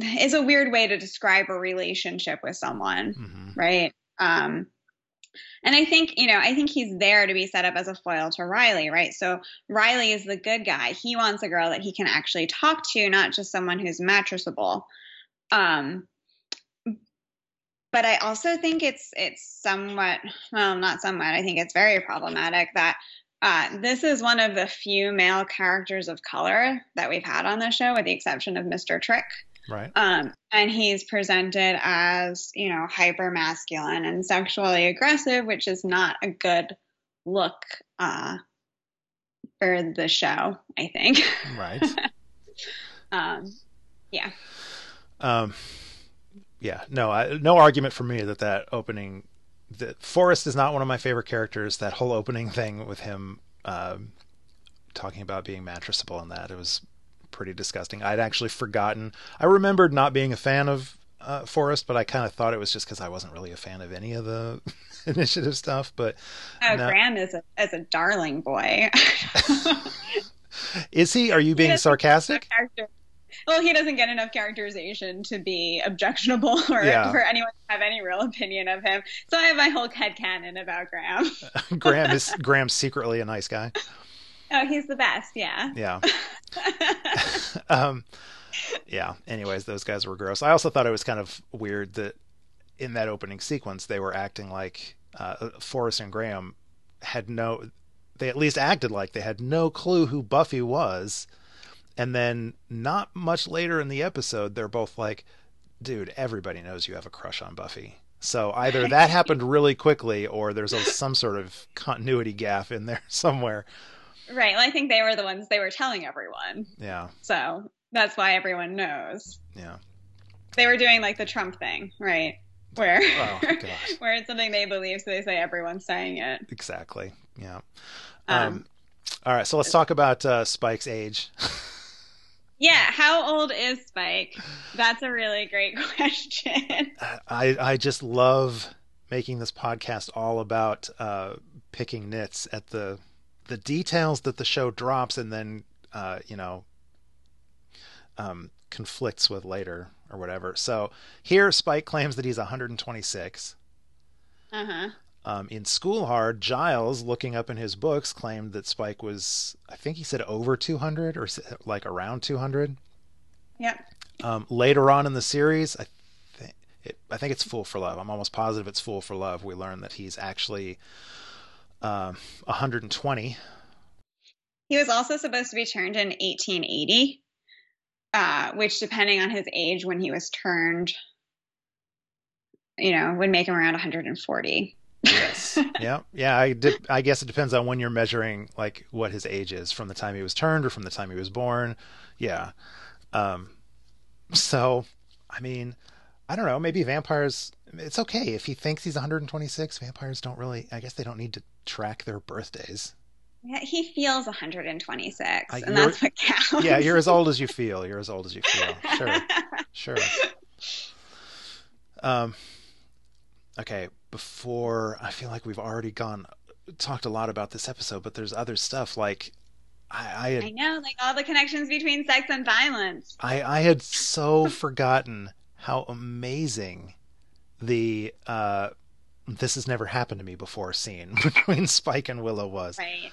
is a weird way to describe a relationship with someone hmm right? Um, and I think, you know, I think he's there to be set up as a foil to Riley, right? So Riley is the good guy. He wants a girl that he can actually talk to, not just someone who's mattressable. Um, but I also think it's it's somewhat well, not somewhat. I think it's very problematic that uh, this is one of the few male characters of color that we've had on the show, with the exception of Mr. Trick. Right? Um, and he's presented as, you know, hyper masculine and sexually aggressive, which is not a good look uh, for the show, I think. Right. um, yeah. Um, yeah, no, I, no argument for me that that opening, that Forrest is not one of my favorite characters. That whole opening thing with him um, talking about being mattressable and that it was pretty disgusting. I'd actually forgotten. I remembered not being a fan of uh, Forrest, but I kind of thought it was just because I wasn't really a fan of any of the initiative stuff. But Oh, No. Graham is a, is a darling boy. is he? Are you being sarcastic? Well, he doesn't get enough characterization to be objectionable or Yeah. for anyone to have any real opinion of him. So I have my whole head headcanon about Graham. Graham is Graham's secretly a nice guy. Oh, he's the best, yeah. Yeah. um, yeah. Anyways, those guys were gross. I also thought it was kind of weird that in that opening sequence they were acting like uh, Forrest and Graham had no. They at least acted like they had no clue who Buffy was, and then not much later in the episode, they're both like, "Dude, everybody knows you have a crush on Buffy." So either that happened really quickly, or there's a, some sort of continuity gap in there somewhere. Right. Well, I think they were the ones they were telling everyone. Yeah, So that's why everyone knows. yeah. They were doing like the Trump thing, right? Where Oh, where it's something they believe, so they say everyone's saying it. Exactly. Yeah. Um, Um, all right. So let's talk about uh, Spike's age. Yeah, how old is Spike? That's a really great question. I I just love making this podcast all about uh, picking nits at the the details that the show drops and then uh, you know um, conflicts with later or whatever. So here Spike claims that he's 126. Uh huh. Um, in School Hard, Giles, looking up in his books, claimed that Spike was, I think he said over 200 or like around 200. Yeah. Um, later on in the series, I think it, I think it's Fool for Love. I'm almost positive it's Fool for Love. We learn that he's actually um, 120. He was also supposed to be turned in 1880, uh, which, depending on his age when he was turned, you know, would make him around 140. yes. Yeah. Yeah. I, did, I guess it depends on when you're measuring, like, what his age is from the time he was turned or from the time he was born. Yeah. Um, so, I mean, I don't know. Maybe vampires. It's okay if he thinks he's 126. Vampires don't really. I guess they don't need to track their birthdays. Yeah, he feels 126, uh, and that's what counts. Yeah, you're as old as you feel. You're as old as you feel. Sure, sure. Um. Okay, before I feel like we've already gone talked a lot about this episode, but there's other stuff like I, I, had, I know, like all the connections between sex and violence. I, I had so forgotten how amazing the uh, this has never happened to me before scene between Spike and Willow was. Right.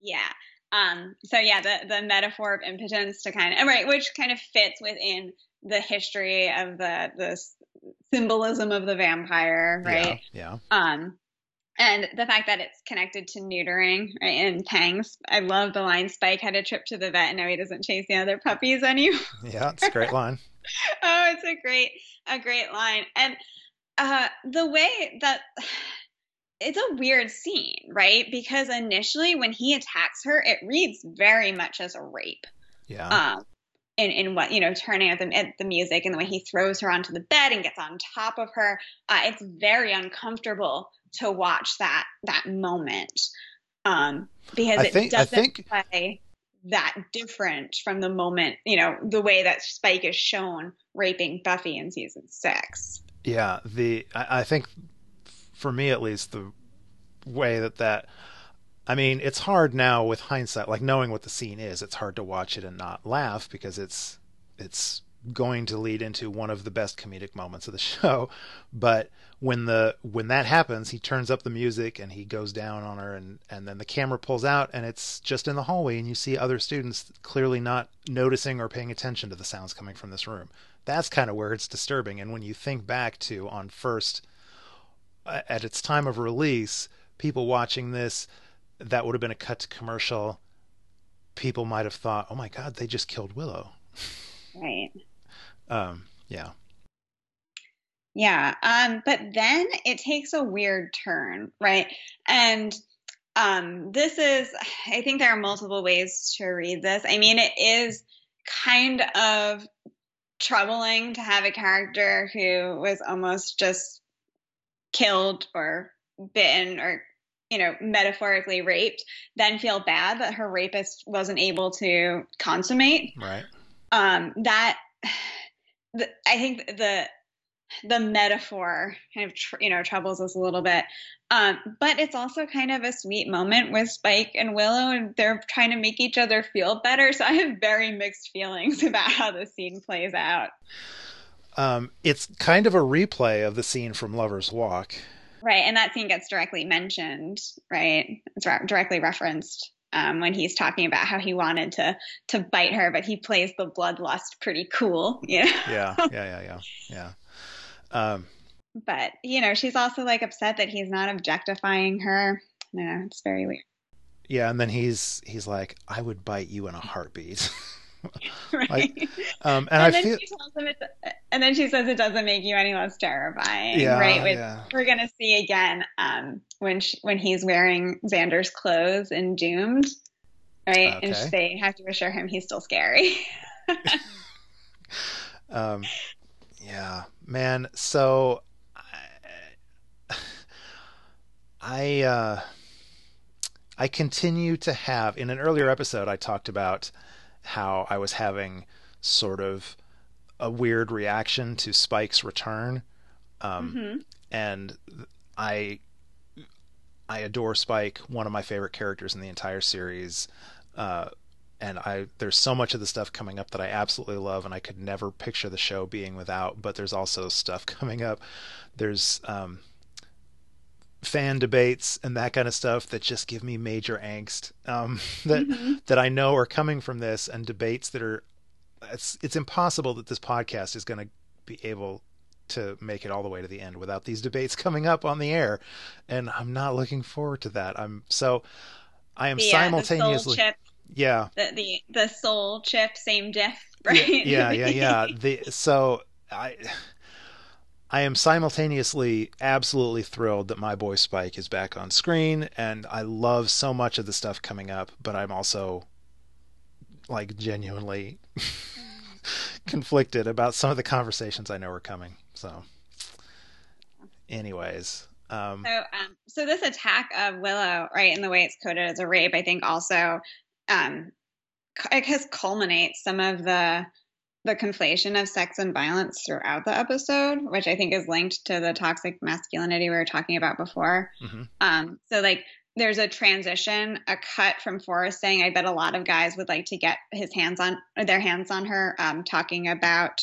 Yeah. Um, so yeah, the the metaphor of impotence to kind of right, which kind of fits within the history of the the symbolism of the vampire, right? Yeah. yeah. Um, and the fact that it's connected to neutering, right? And pangs. I love the line Spike had a trip to the vet and now he doesn't chase the other puppies anymore. Yeah, it's a great line. oh, it's a great, a great line. And uh, the way that it's a weird scene, right? Because initially when he attacks her, it reads very much as a rape. Yeah. Um, in, in what you know turning at the, at the music and the way he throws her onto the bed and gets on top of her uh, it's very uncomfortable to watch that that moment um, because I it doesn't think... play that different from the moment you know the way that Spike is shown raping Buffy in season six. Yeah, the I, I think for me at least the way that that I mean, it's hard now with hindsight, like knowing what the scene is. It's hard to watch it and not laugh because it's it's going to lead into one of the best comedic moments of the show. But when the when that happens, he turns up the music and he goes down on her and and then the camera pulls out and it's just in the hallway and you see other students clearly not noticing or paying attention to the sounds coming from this room. That's kind of where it's disturbing and when you think back to on first at its time of release, people watching this that would have been a cut to commercial. People might have thought, "Oh my god, they just killed Willow." Right. Um, yeah. Yeah. Um, but then it takes a weird turn, right? And um, this is, I think there are multiple ways to read this. I mean, it is kind of troubling to have a character who was almost just killed or bitten or you know metaphorically raped then feel bad that her rapist wasn't able to consummate. Right. Um, that the, I think the the metaphor kind of tr- you know troubles us a little bit, um, but it's also kind of a sweet moment with Spike and Willow, and they're trying to make each other feel better. So I have very mixed feelings about how the scene plays out. Um, it's kind of a replay of the scene from Lover's Walk. Right, and that scene gets directly mentioned, right? It's re- directly referenced um, when he's talking about how he wanted to to bite her, but he plays the bloodlust pretty cool. You know? yeah, yeah, yeah, yeah, yeah. Um, but you know, she's also like upset that he's not objectifying her. No, it's very weird. Yeah, and then he's he's like, "I would bite you in a heartbeat." right. Like, um, and, and, I feel. and then she says it doesn't make you any less terrifying. Yeah, right. Which yeah. we're gonna see again um, when she, when he's wearing Xander's clothes in Doomed, right? Okay. And they have to assure him he's still scary. um, yeah, man. So I, I uh, I continue to have in an earlier episode I talked about how I was having sort of a weird reaction to Spike's return. Um, mm-hmm. And I I adore Spike, one of my favorite characters in the entire series. Uh, and I there's so much of the stuff coming up that I absolutely love, and I could never picture the show being without. But there's also stuff coming up. There's um, fan debates and that kind of stuff that just give me major angst um, that mm-hmm. that I know are coming from this and debates that are it's it's impossible that this podcast is going to be able to make it all the way to the end without these debates coming up on the air and I'm not looking forward to that. I'm so I am yeah, simultaneously yeah the, the the soul chip same diff right yeah yeah yeah, yeah. the so I I am simultaneously absolutely thrilled that my boy Spike is back on screen, and I love so much of the stuff coming up, but I'm also like genuinely conflicted about some of the conversations I know are coming. So, anyways. Um, so, um, so this attack of Willow, right, in the way it's coded as a rape, I think also, um, I guess culminates some of the the conflation of sex and violence throughout the episode, which I think is linked to the toxic masculinity we were talking about before. Mm-hmm. Um, so like there's a transition, a cut from Forrest saying, "I bet a lot of guys would like to get his hands on their hands on her," um, talking about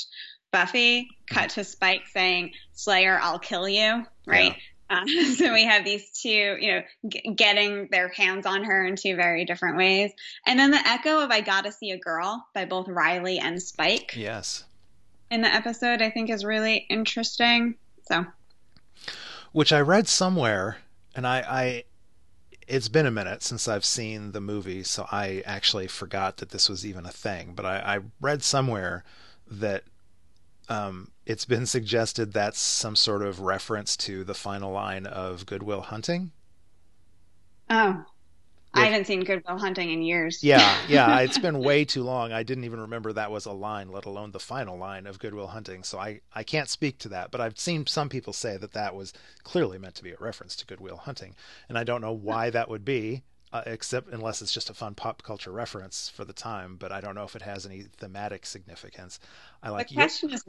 Buffy. Cut to Spike saying, "Slayer, I'll kill you." Right. Yeah. Uh, so we have these two, you know, g- getting their hands on her in two very different ways. And then the echo of I Gotta See a Girl by both Riley and Spike. Yes. In the episode, I think is really interesting. So. Which I read somewhere, and I, I it's been a minute since I've seen the movie, so I actually forgot that this was even a thing. But I, I read somewhere that um, it's been suggested that's some sort of reference to the final line of Good Will Hunting. Oh, I haven't seen Good Will Hunting in years. Yeah, yeah, it's been way too long. I didn't even remember that was a line, let alone the final line of Good Will Hunting. So I, I can't speak to that, but I've seen some people say that that was clearly meant to be a reference to Good Will Hunting, and I don't know why that would be. Uh, except unless it's just a fun pop culture reference for the time, but I don't know if it has any thematic significance. I like the question is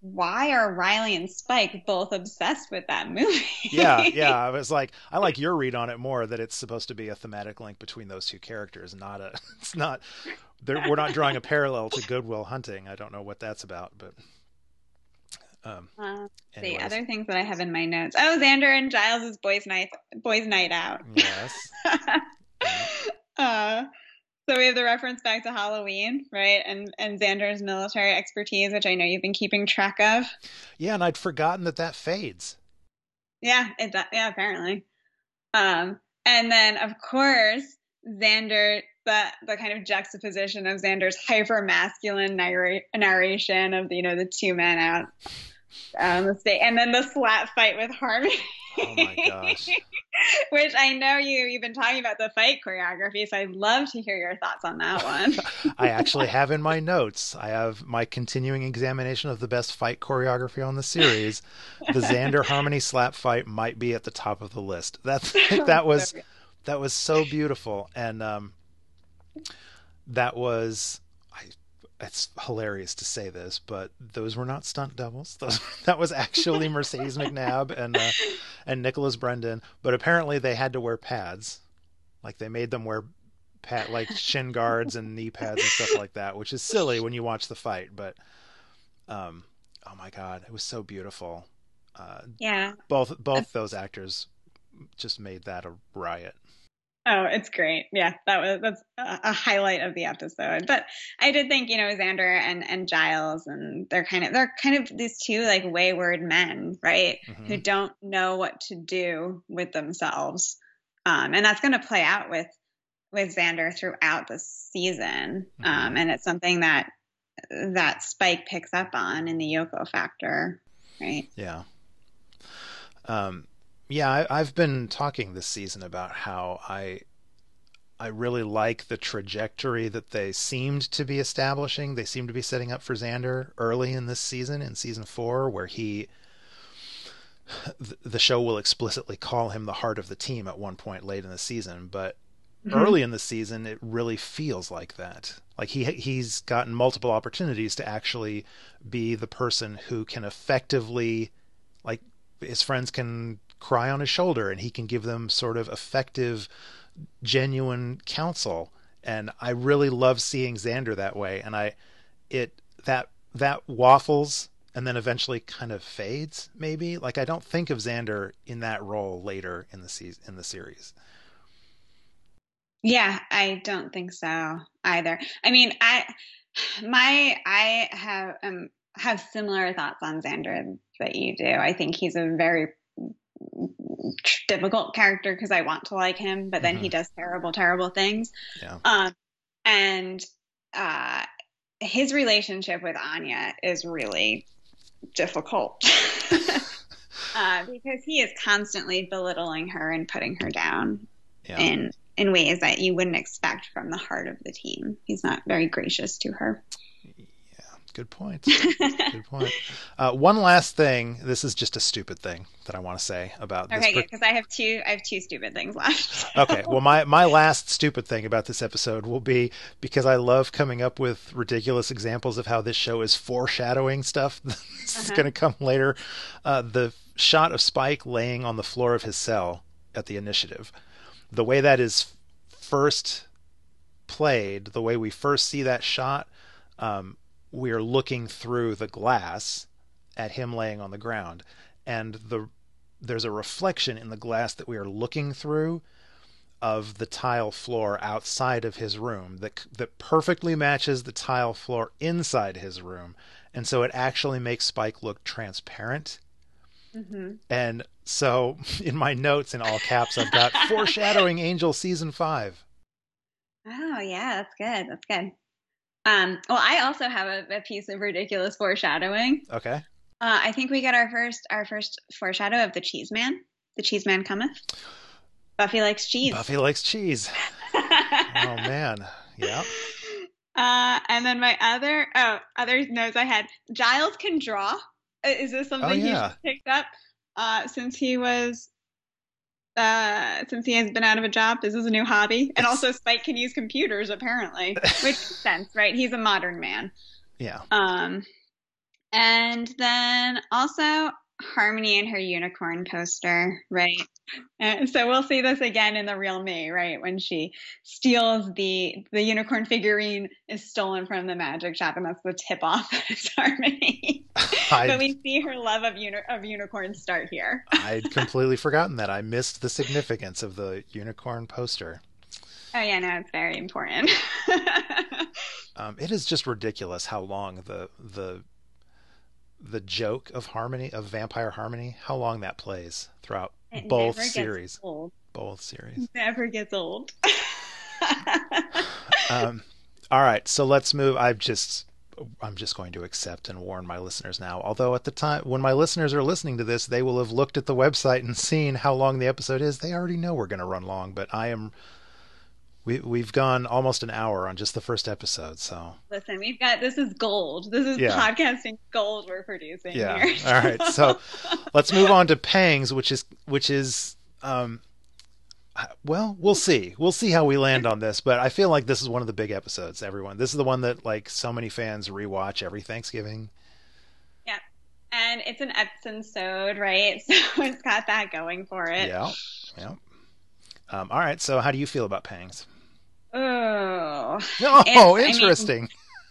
why are Riley and Spike both obsessed with that movie? yeah, yeah. I was like, I like your read on it more that it's supposed to be a thematic link between those two characters, not a. It's not. We're not drawing a parallel to Good Will Hunting. I don't know what that's about, but. Um, uh, the other things that I have in my notes. Oh, Xander and Giles' boys' night, boys' night out. Yes. uh, so we have the reference back to Halloween, right? And and Xander's military expertise, which I know you've been keeping track of. Yeah, and I'd forgotten that that fades. Yeah, it yeah apparently. Um, and then of course Xander, the the kind of juxtaposition of Xander's hyper masculine narr- narration of you know the two men out stage, and then the slap fight with Harmony. Oh my gosh. Which I know you you've been talking about the fight choreography, so I'd love to hear your thoughts on that one. I actually have in my notes. I have my continuing examination of the best fight choreography on the series. The Xander Harmony slap fight might be at the top of the list. That's that was that was so beautiful, and um, that was it's hilarious to say this, but those were not stunt doubles. Those, that was actually Mercedes McNabb and uh, and Nicholas Brendon. But apparently they had to wear pads, like they made them wear pad like shin guards and knee pads and stuff like that, which is silly when you watch the fight. But um, oh my god, it was so beautiful. Uh, yeah, both both those actors just made that a riot. Oh, it's great. Yeah, that was that's a highlight of the episode. But I did think, you know, Xander and and Giles and they're kind of they're kind of these two like wayward men, right? Mm-hmm. Who don't know what to do with themselves. Um, and that's going to play out with with Xander throughout the season. Mm-hmm. Um, and it's something that that Spike picks up on in the Yoko factor, right? Yeah. Um yeah, I, have been talking this season about how I I really like the trajectory that they seemed to be establishing. They seem to be setting up for Xander early in this season, in season four, where he the show will explicitly call him the heart of the team at one point late in the season, but mm-hmm. early in the season it really feels like that. Like he he's gotten multiple opportunities to actually be the person who can effectively like his friends can cry on his shoulder and he can give them sort of effective, genuine counsel. And I really love seeing Xander that way. And I, it, that, that waffles and then eventually kind of fades maybe like i don't think of xander in that role later in the season in the series yeah i don't think so either i mean i my i have um have similar thoughts on xander that you do i think he's a very difficult character because i want to like him but then mm-hmm. he does terrible terrible things yeah um and uh his relationship with anya is really difficult uh, because he is constantly belittling her and putting her down yeah. in in ways that you wouldn't expect from the heart of the team. He's not very gracious to her. Good point. Good point. Uh, one last thing. This is just a stupid thing that I want to say about this. Okay, because I have two. I have two stupid things left. okay. Well, my my last stupid thing about this episode will be because I love coming up with ridiculous examples of how this show is foreshadowing stuff that's uh-huh. going to come later. Uh, the shot of Spike laying on the floor of his cell at the initiative, the way that is first played, the way we first see that shot. Um, we're looking through the glass at him laying on the ground and the there's a reflection in the glass that we are looking through of the tile floor outside of his room that that perfectly matches the tile floor inside his room and so it actually makes Spike look transparent. Mm-hmm. And so in my notes in all caps I've got foreshadowing Angel season 5. Oh yeah, that's good. That's good. Um, well, I also have a, a piece of ridiculous foreshadowing. Okay. Uh, I think we get our first our first foreshadow of the cheese man. The cheese man cometh. Buffy likes cheese. Buffy likes cheese. oh man, yeah. Uh, and then my other oh other notes I had Giles can draw. Uh, is this something oh, yeah. he picked up uh, since he was uh, since he has been out of a job. This is a new hobby. And also, Spike can use computers, apparently, which makes sense, right? He's a modern man. Yeah. Um, and then also, Harmony and her unicorn poster, right? And so we'll see this again in the real me, right? When she steals the the unicorn figurine is stolen from the magic shop, and that's the tip off it's Harmony. I, but we see her love of uni- of unicorns start here. I'd completely forgotten that. I missed the significance of the unicorn poster. Oh yeah, no, it's very important. um, it is just ridiculous how long the the the joke of harmony of vampire harmony how long that plays throughout it both series. both series. Never gets old. Um, all right so let's move. I've just i'm just going to accept and warn my listeners now. Although at the time when my listeners are listening to this they will have looked at the website and seen how long the episode is. They already know we're going to run long but i am we we've gone almost an hour on just the first episode. So listen, we've got this is gold. This is yeah. podcasting gold we're producing yeah. here. All right, so let's move on to Pangs, which is which is um, well, we'll see. We'll see how we land on this, but I feel like this is one of the big episodes. Everyone, this is the one that like so many fans rewatch every Thanksgiving. Yeah, and it's an episode, right? So it's got that going for it. Yeah, yeah. Um, all right. So, how do you feel about Pangs? Oh, oh, interesting.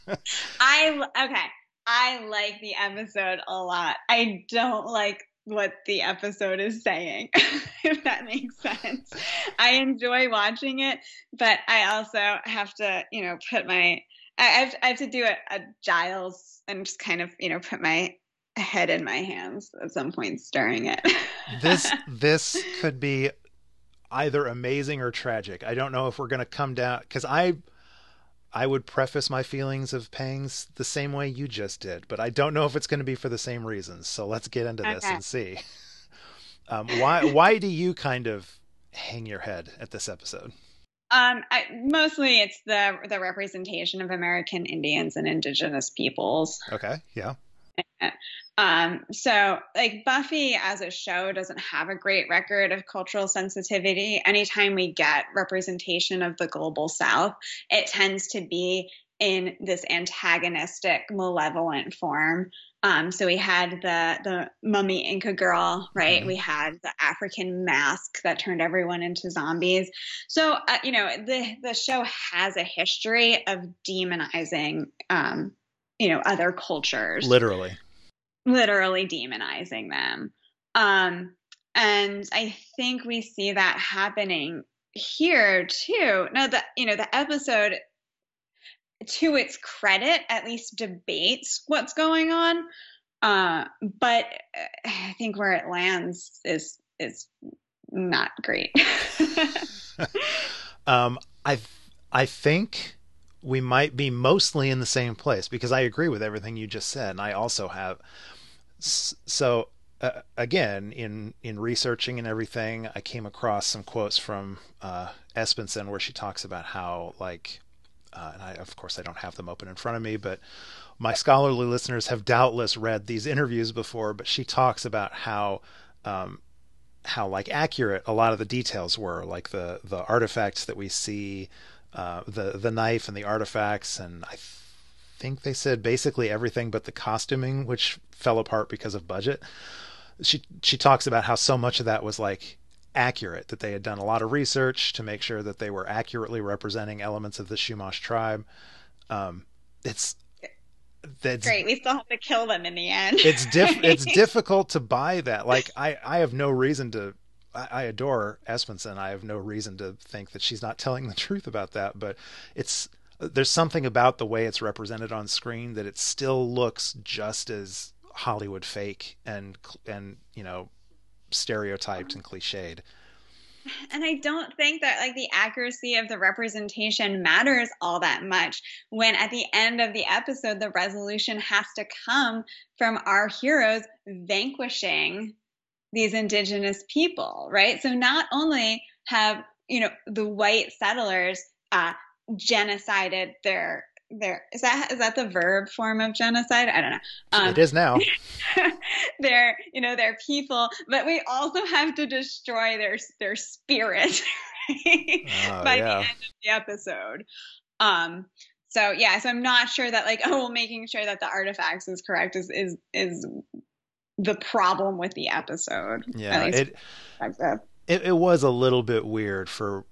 I, mean, I okay. I like the episode a lot. I don't like what the episode is saying, if that makes sense. I enjoy watching it, but I also have to, you know, put my I have, I have to do a, a Giles and just kind of, you know, put my head in my hands at some point during it. this this could be either amazing or tragic. I don't know if we're going to come down because I I would preface my feelings of pangs the same way you just did, but I don't know if it's going to be for the same reasons. So let's get into this okay. and see. Um, why why do you kind of hang your head at this episode? Um, I, mostly it's the the representation of American Indians and Indigenous peoples. Okay, yeah. Um, so, like Buffy as a show doesn't have a great record of cultural sensitivity. Anytime we get representation of the global South, it tends to be in this antagonistic, malevolent form. Um, so we had the the mummy Inca girl, right? Mm-hmm. We had the African mask that turned everyone into zombies. So uh, you know the the show has a history of demonizing, um, you know, other cultures. Literally literally demonizing them. Um, and I think we see that happening here too. Now the you know the episode to its credit at least debates what's going on. Uh, but I think where it lands is is not great. um, I I think we might be mostly in the same place because I agree with everything you just said, and I also have. So uh, again, in in researching and everything, I came across some quotes from uh, Espenson where she talks about how like, uh, and I, of course I don't have them open in front of me, but my scholarly listeners have doubtless read these interviews before. But she talks about how. Um, how like accurate a lot of the details were, like the the artifacts that we see, uh, the the knife and the artifacts, and I think they said basically everything but the costuming, which fell apart because of budget. She she talks about how so much of that was like accurate, that they had done a lot of research to make sure that they were accurately representing elements of the Chumash tribe. Um, it's that's great. We still have to kill them in the end. it's diff- it's difficult to buy that. Like I, I have no reason to I, adore Espenson. I have no reason to think that she's not telling the truth about that, but it's there's something about the way it's represented on screen that it still looks just as Hollywood fake and and you know stereotyped and cliched. And I don't think that like the accuracy of the representation matters all that much when at the end of the episode the resolution has to come from our heroes vanquishing these indigenous people, right? So not only have, you know, the white settlers uh, genocided their their is that is that the verb form of genocide? I don't know. Um, it is now. their you know their people, but we also have to destroy their their spirit right? oh, by yeah. the end of the episode. Um. So yeah, so I'm not sure that like oh, well, making sure that the artifacts is correct is is is the problem with the episode. Yeah, it, it it was a little bit weird for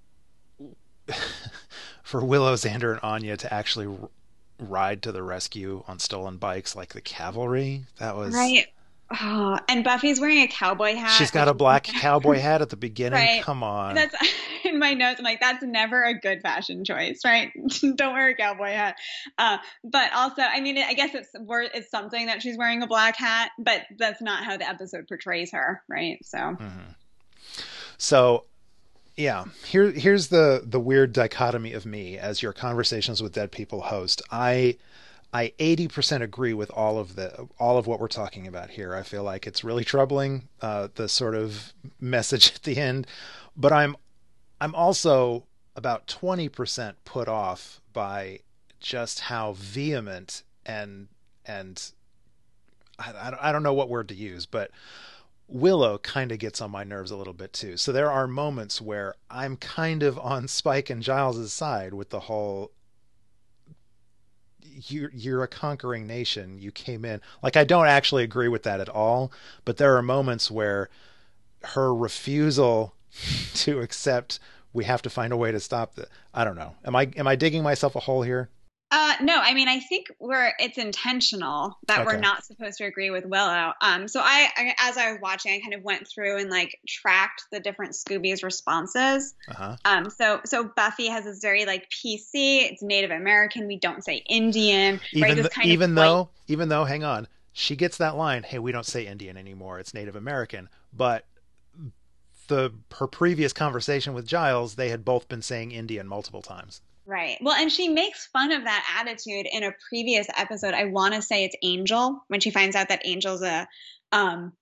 for Willow, Xander, and Anya to actually r- ride to the rescue on stolen bikes like the cavalry. That was right. Oh, and Buffy's wearing a cowboy hat. She's got a black cowboy hat at the beginning. Right. Come on. That's in my notes. I'm like, that's never a good fashion choice, right? Don't wear a cowboy hat. Uh, but also, I mean, I guess it's it's something that she's wearing a black hat, but that's not how the episode portrays her, right? So. Mm-hmm. So yeah. Here here's the the weird dichotomy of me as your conversations with dead people host. I i 80% agree with all of the all of what we're talking about here. I feel like it's really troubling uh, the sort of message at the end but i'm i'm also about 20% put off by just how vehement and and I, I don't know what word to use but Willow kind of gets on my nerves a little bit too. So there are moments where I'm kind of on Spike and Giles's side with the whole you're you're a conquering nation. You came in like I don't actually agree with that at all, but there are moments where her refusal to accept we have to find a way to stop the I don't know. Am I am I digging myself a hole here? Uh, no, I mean, I think we're it's intentional that okay. we're not supposed to agree with Willow. Um, so I, I, as I was watching, I kind of went through and like tracked the different Scooby's responses. Uh-huh. Um, so so Buffy has this very like PC. It's Native American. We don't say Indian. Even right? Kind even though white... even though, hang on, she gets that line. Hey, we don't say Indian anymore. It's Native American. But the her previous conversation with Giles, they had both been saying Indian multiple times. Right. Well, and she makes fun of that attitude in a previous episode. I want to say it's Angel when she finds out that Angel's a um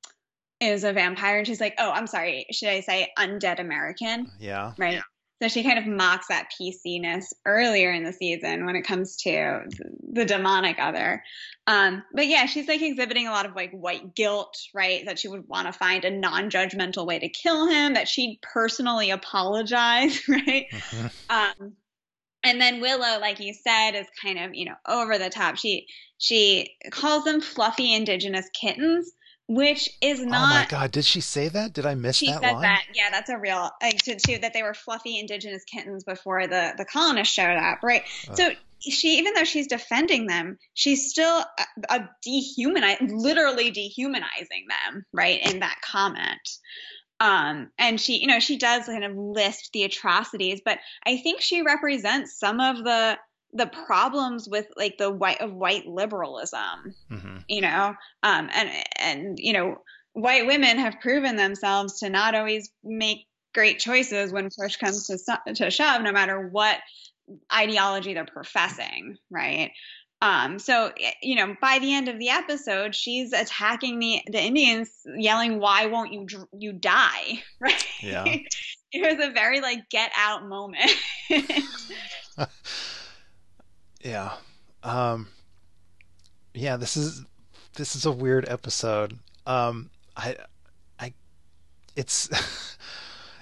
is a vampire and she's like, "Oh, I'm sorry. Should I say undead American?" Yeah. Right. Yeah. So she kind of mocks that PC-ness earlier in the season when it comes to the demonic other. Um, but yeah, she's like exhibiting a lot of like white guilt, right? That she would want to find a non-judgmental way to kill him, that she'd personally apologize, right? Mm-hmm. Um, and then Willow, like you said, is kind of, you know, over the top. She she calls them fluffy indigenous kittens, which is not. Oh my god! Did she say that? Did I miss she that said line? That. Yeah, that's a real like to, to, that they were fluffy indigenous kittens before the the colonists showed up, right? So she even though she's defending them she's still a, a dehumanize literally dehumanizing them right in that comment um and she you know she does kind of list the atrocities but i think she represents some of the the problems with like the white of white liberalism mm-hmm. you know um and and you know white women have proven themselves to not always make great choices when push comes to to shove no matter what ideology they're professing right um, so you know, by the end of the episode, she's attacking the the Indians, yelling, "Why won't you you die?" Right? Yeah. it was a very like get out moment. yeah. Um. Yeah. This is this is a weird episode. Um. I. I. It's.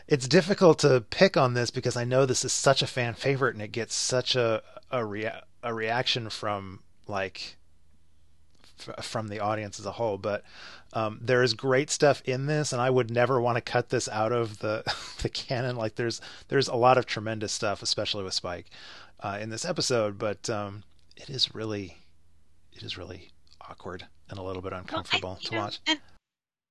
it's difficult to pick on this because I know this is such a fan favorite and it gets such a a rea- a reaction from like f- from the audience as a whole. But um, there is great stuff in this, and I would never want to cut this out of the the canon. Like there's there's a lot of tremendous stuff, especially with Spike uh, in this episode. But um, it is really it is really awkward and a little bit uncomfortable well, I, to know, watch. And-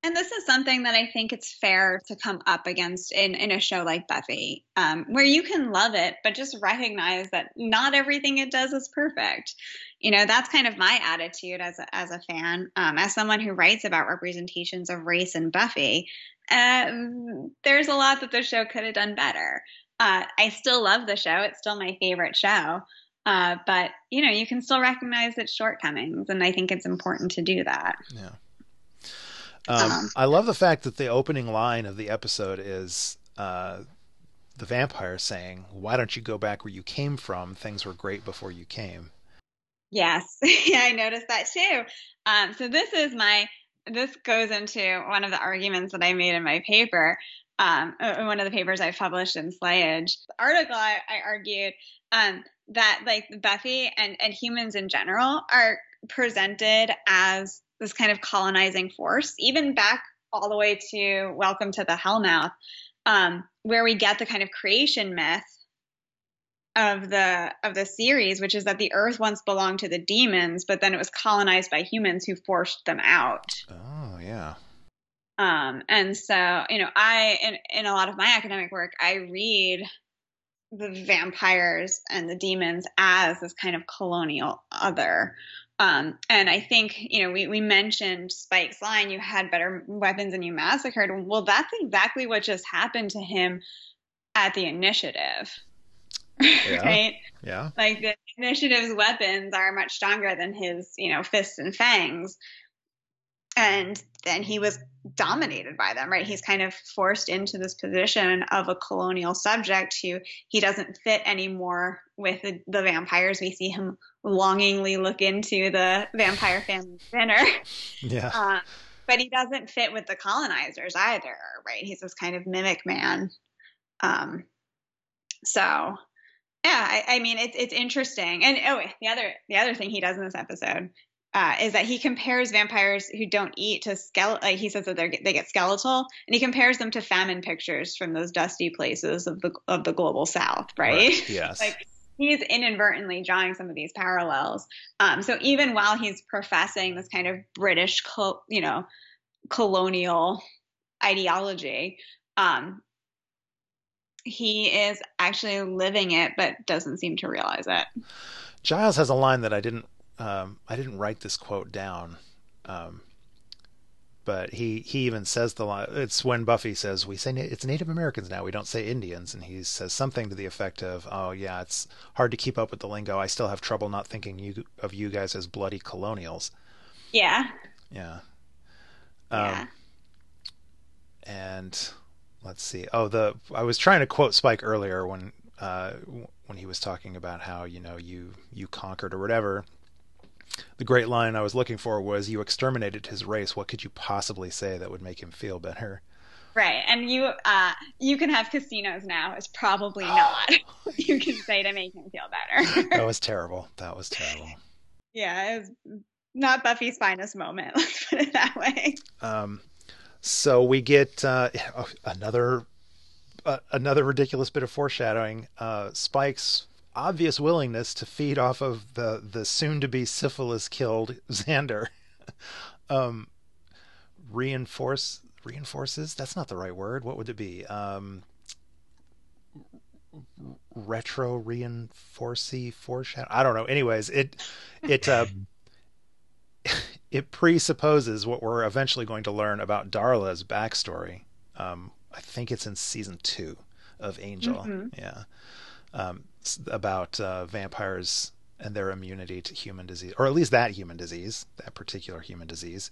and this is something that I think it's fair to come up against in, in a show like Buffy, um, where you can love it, but just recognize that not everything it does is perfect. You know, that's kind of my attitude as a, as a fan, um, as someone who writes about representations of race in Buffy. Uh, there's a lot that the show could have done better. Uh, I still love the show; it's still my favorite show. Uh, but you know, you can still recognize its shortcomings, and I think it's important to do that. Yeah. Um, um, I love the fact that the opening line of the episode is uh, the vampire saying, "Why don't you go back where you came from? Things were great before you came." Yes, yeah, I noticed that too. Um, so this is my this goes into one of the arguments that I made in my paper. Um, uh, one of the papers I published in Slayage. The article I, I argued um, that like Buffy and, and humans in general are presented as this kind of colonizing force, even back all the way to Welcome to the Hellmouth, um, where we get the kind of creation myth of the of the series, which is that the Earth once belonged to the demons, but then it was colonized by humans who forced them out. Oh yeah. Um, and so you know, I in in a lot of my academic work, I read the vampires and the demons as this kind of colonial other um, and I think, you know, we, we mentioned Spike's line, you had better weapons and you massacred. Well, that's exactly what just happened to him at the initiative. Yeah. right? Yeah. Like the initiative's weapons are much stronger than his, you know, fists and fangs. And then he was dominated by them, right? He's kind of forced into this position of a colonial subject who he doesn't fit anymore with the, the vampires. We see him longingly look into the vampire family dinner. Yeah. Uh, but he doesn't fit with the colonizers either, right? He's this kind of mimic man. Um, so yeah, I, I mean it's it's interesting. And oh, the other the other thing he does in this episode uh, is that he compares vampires who don't eat to skeletal. Like he says that they they get skeletal, and he compares them to famine pictures from those dusty places of the of the global south, right? right. Yes. like he's inadvertently drawing some of these parallels. Um, so even while he's professing this kind of British, you know, colonial ideology, um, he is actually living it, but doesn't seem to realize it. Giles has a line that I didn't um, I didn't write this quote down, um, but he he even says the line. It's when Buffy says, "We say it's Native Americans now. We don't say Indians," and he says something to the effect of, "Oh yeah, it's hard to keep up with the lingo. I still have trouble not thinking you of you guys as bloody colonials." Yeah. Yeah. Um, yeah. And let's see. Oh, the I was trying to quote Spike earlier when uh, when he was talking about how you know you you conquered or whatever the great line I was looking for was, "You exterminated his race. What could you possibly say that would make him feel better?" Right, and you uh, you can have casinos now. Is probably not you can say to make him feel better. that was terrible. That was terrible. Yeah, it was not Buffy's finest moment. Let's put it that way. Um, so we get uh, another uh, another ridiculous bit of foreshadowing. Uh, Spike's obvious willingness to feed off of the the soon to be syphilis killed Xander. um, reinforce reinforces that's not the right word what would it be um, retro reinforcey foreshadow i don't know anyways it it uh, it presupposes what we're eventually going to learn about darla's backstory um, i think it's in season two of angel mm-hmm. yeah um, about uh, vampires and their immunity to human disease or at least that human disease that particular human disease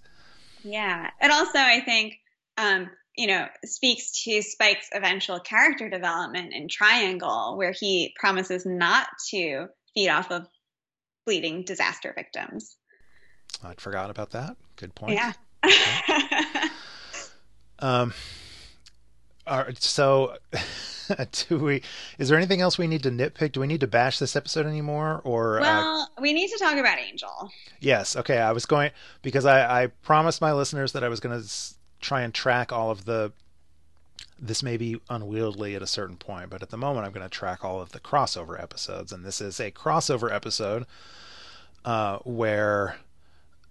yeah. And also, I think, um, you know, speaks to Spike's eventual character development in Triangle, where he promises not to feed off of bleeding disaster victims. I'd forgotten about that. Good point. Yeah. Okay. um, all right, so do we is there anything else we need to nitpick? Do we need to bash this episode anymore or uh, well uh, we need to talk about angel. Yes okay i was going because i i promised my listeners that i was going to try and track all of the this may be unwieldy at a certain point but at the moment i'm going to track all of the crossover episodes and this is a crossover episode uh, where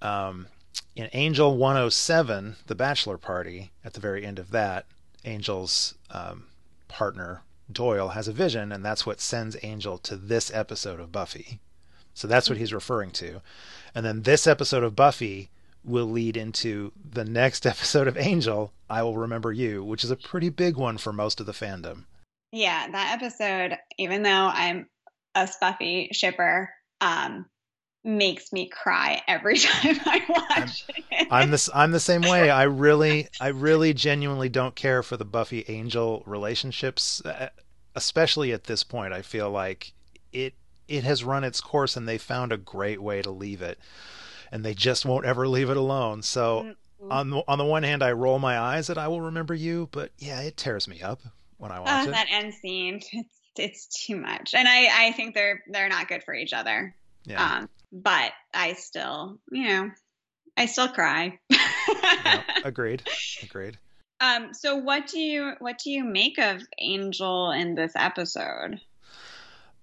um, in angel 107 the bachelor party at the very end of that angel's um, partner Doyle has a vision, and that's what sends Angel to this episode of Buffy. So that's what he's referring to. And then this episode of Buffy will lead into the next episode of Angel, I Will Remember You, which is a pretty big one for most of the fandom. Yeah, that episode, even though I'm a Buffy shipper, um, makes me cry every time I watch I'm, it. I'm the I'm the same way. I really I really genuinely don't care for the Buffy Angel relationships, uh, especially at this point. I feel like it it has run its course and they found a great way to leave it, and they just won't ever leave it alone. So. Mm-hmm. On the, on the one hand, I roll my eyes at "I Will Remember You," but yeah, it tears me up when I watch uh, it. That end scene, it's it's too much, and I I think they're they're not good for each other. Yeah. Um, but I still, you know, I still cry. yeah, agreed. Agreed. Um, so what do you what do you make of Angel in this episode?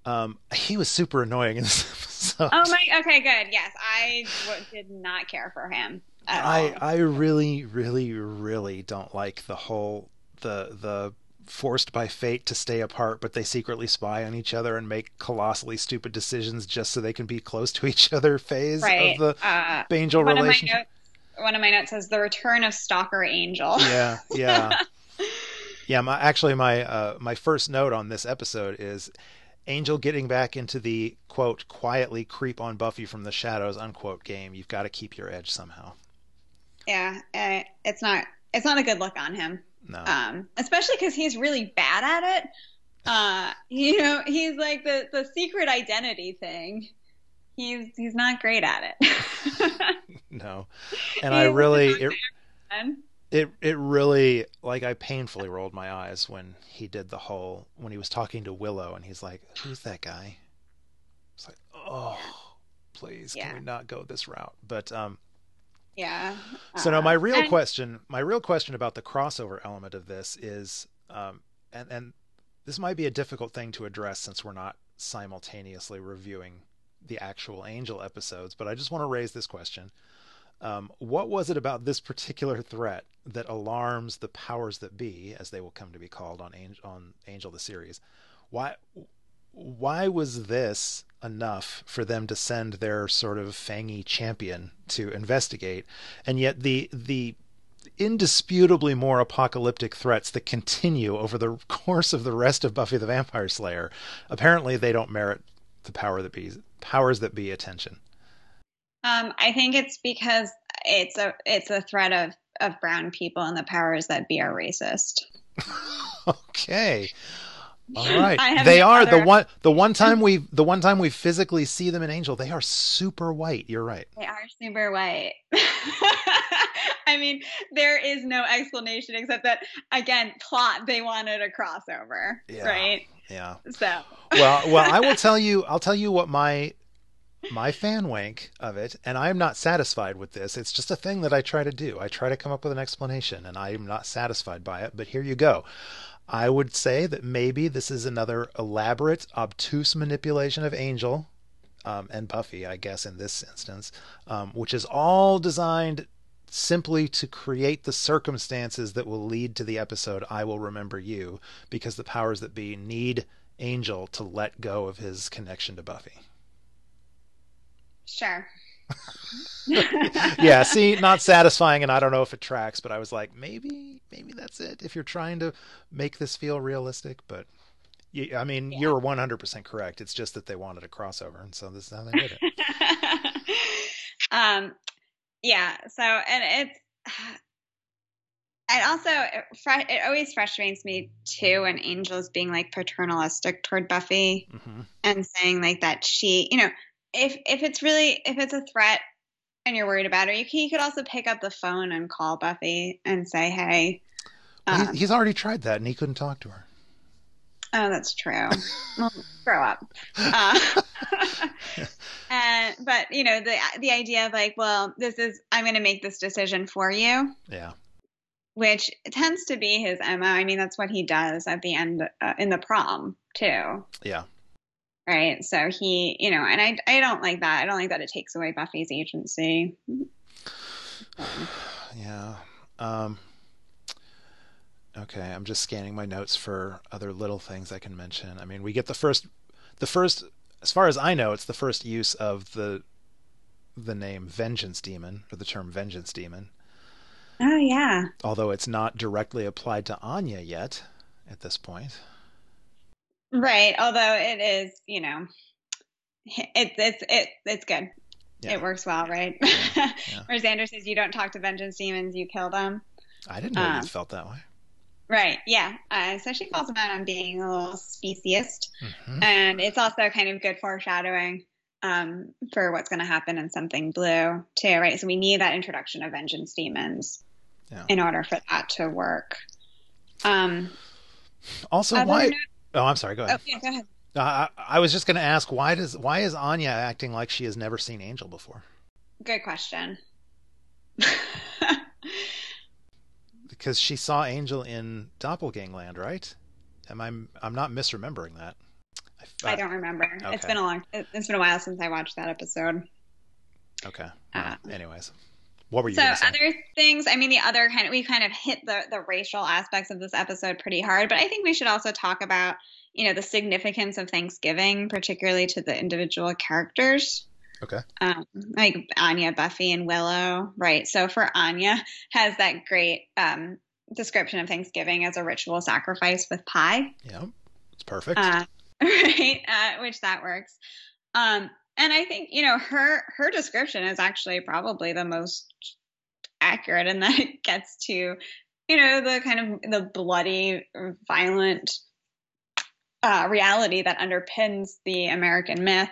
Um, he was super annoying in this episode. Oh my, okay, good. Yes, I w- did not care for him. I all. I really, really, really don't like the whole the the forced by fate to stay apart, but they secretly spy on each other and make colossally stupid decisions just so they can be close to each other phase right. of the uh, Angel one relationship. Of notes, one of my notes says the return of Stalker Angel. Yeah, yeah, yeah. My actually my uh, my first note on this episode is Angel getting back into the quote quietly creep on Buffy from the shadows unquote game. You've got to keep your edge somehow. Yeah, uh, it's not it's not a good look on him. No. Um, especially because he's really bad at it. Uh, you know, he's like the the secret identity thing. He's he's not great at it. no, and I really it, it it really like I painfully rolled my eyes when he did the whole when he was talking to Willow and he's like, "Who's that guy?" It's like, "Oh, please, yeah. can we not go this route?" But um, yeah. So now my uh, real and... question, my real question about the crossover element of this is, um, and and this might be a difficult thing to address since we're not simultaneously reviewing the actual Angel episodes, but I just want to raise this question. Um, what was it about this particular threat that alarms the powers that be, as they will come to be called on Angel, on Angel the series? Why why was this enough for them to send their sort of fangy champion to investigate? And yet the the indisputably more apocalyptic threats that continue over the course of the rest of Buffy the Vampire Slayer apparently they don't merit the power that be powers that be attention. Um, I think it's because it's a it's a threat of of brown people and the powers that be are racist. Okay all right. They are other... the one the one time we the one time we physically see them in Angel, they are super white. You're right. They are super white. I mean, there is no explanation except that again, plot they wanted a crossover, yeah. right? Yeah. So Well, well, I will tell you I'll tell you what my my fan wank of it, and I'm not satisfied with this. It's just a thing that I try to do. I try to come up with an explanation, and I'm not satisfied by it, but here you go. I would say that maybe this is another elaborate, obtuse manipulation of Angel um, and Buffy, I guess, in this instance, um, which is all designed simply to create the circumstances that will lead to the episode I Will Remember You, because the powers that be need Angel to let go of his connection to Buffy. Sure. yeah, see, not satisfying, and I don't know if it tracks, but I was like, maybe, maybe that's it. If you're trying to make this feel realistic, but I mean, yeah. you're 100% correct. It's just that they wanted a crossover, and so this is how they did it. um, yeah. So, and it's, and also it, it always frustrates me too when Angel's being like paternalistic toward Buffy mm-hmm. and saying like that she, you know, if if it's really if it's a threat and you're worried about her, you, he could also pick up the phone and call Buffy and say, "Hey." Well, he's already tried that and he couldn't talk to her. Oh, that's true. well, grow up. Uh, and but you know the the idea of like, well, this is I'm going to make this decision for you. Yeah. Which tends to be his mo. I mean, that's what he does at the end uh, in the prom too. Yeah right? So he, you know, and I, I don't like that. I don't like that it takes away Buffy's agency. Yeah. Um, okay, I'm just scanning my notes for other little things I can mention. I mean, we get the first, the first, as far as I know, it's the first use of the, the name Vengeance Demon or the term Vengeance Demon. Oh yeah. Although it's not directly applied to Anya yet, at this point. Right. Although it is, you know, it's it's it, it's good. Yeah. It works well, right? Yeah. Yeah. Where Xander says, "You don't talk to vengeance demons, you kill them." I didn't know um, you felt that way. Right. Yeah. Uh, so she calls him out on being a little speciest, mm-hmm. and it's also kind of good foreshadowing um, for what's going to happen in something blue too, right? So we need that introduction of vengeance demons in order for that to work. Um, also, why? Oh, I'm sorry. Go ahead. Oh, yeah, go ahead. Uh, I, I was just going to ask why does why is Anya acting like she has never seen Angel before? Good question. because she saw Angel in Doppelgangland, right? Am I? I'm not misremembering that. I, I don't remember. Okay. It's been a long. It's been a while since I watched that episode. Okay. Uh, anyways, what were you? So other things. I mean, the other kind of we kind of hit the the racial aspects of this episode pretty hard, but I think we should also talk about you know the significance of Thanksgiving, particularly to the individual characters. Okay. Um, like Anya, Buffy, and Willow, right? So for Anya, has that great um, description of Thanksgiving as a ritual sacrifice with pie. Yeah, it's perfect. Uh, right, uh, which that works. Um, and I think you know her her description is actually probably the most accurate, and that it gets to you know the kind of the bloody, violent uh, reality that underpins the American myth.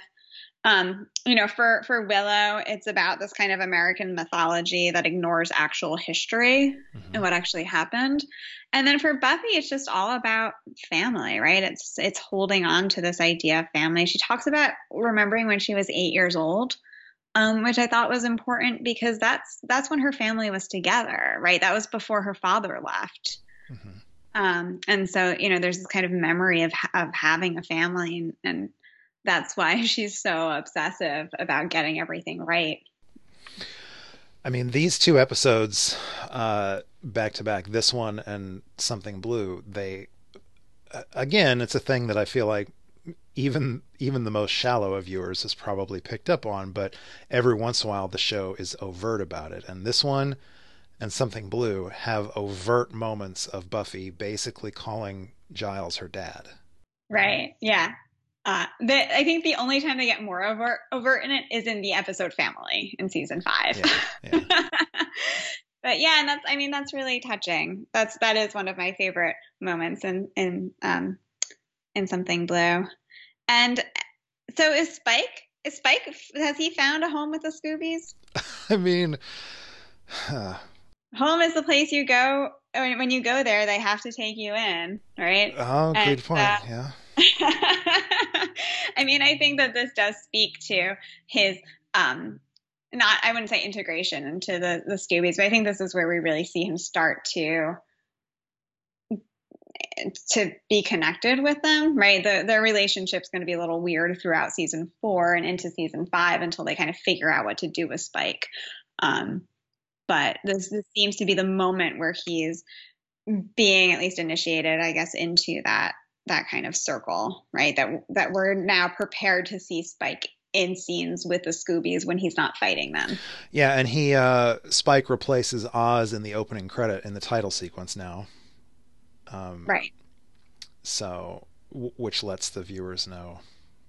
Um, you know, for for Willow, it's about this kind of American mythology that ignores actual history mm-hmm. and what actually happened. And then for Buffy, it's just all about family, right? It's it's holding on to this idea of family. She talks about remembering when she was eight years old, um, which I thought was important because that's that's when her family was together, right? That was before her father left. Mm-hmm. Um, and so, you know, there's this kind of memory of of having a family and, and that's why she's so obsessive about getting everything right. I mean, these two episodes, uh, back to back, this one and Something Blue, they, again, it's a thing that I feel like even even the most shallow of viewers has probably picked up on, but every once in a while the show is overt about it. And this one and Something Blue have overt moments of Buffy basically calling Giles her dad. Right. Yeah. Uh, the, I think the only time they get more overt, overt in it is in the episode family in season five. Yeah, yeah. but yeah, and that's I mean that's really touching. That's that is one of my favorite moments in in um in something blue. And so is Spike? Is Spike has he found a home with the Scoobies? I mean, home is the place you go when you go there. They have to take you in, right? Oh, good and, point. Uh, yeah. I mean, I think that this does speak to his um not I wouldn't say integration into the the Scoobies, but I think this is where we really see him start to to be connected with them, right? The, their relationship's going to be a little weird throughout season four and into season five until they kind of figure out what to do with Spike. Um, but this, this seems to be the moment where he's being at least initiated, I guess, into that that kind of circle, right? That that we're now prepared to see Spike in scenes with the Scoobies when he's not fighting them. Yeah, and he uh, Spike replaces Oz in the opening credit in the title sequence now. Um, right. So, w- which lets the viewers know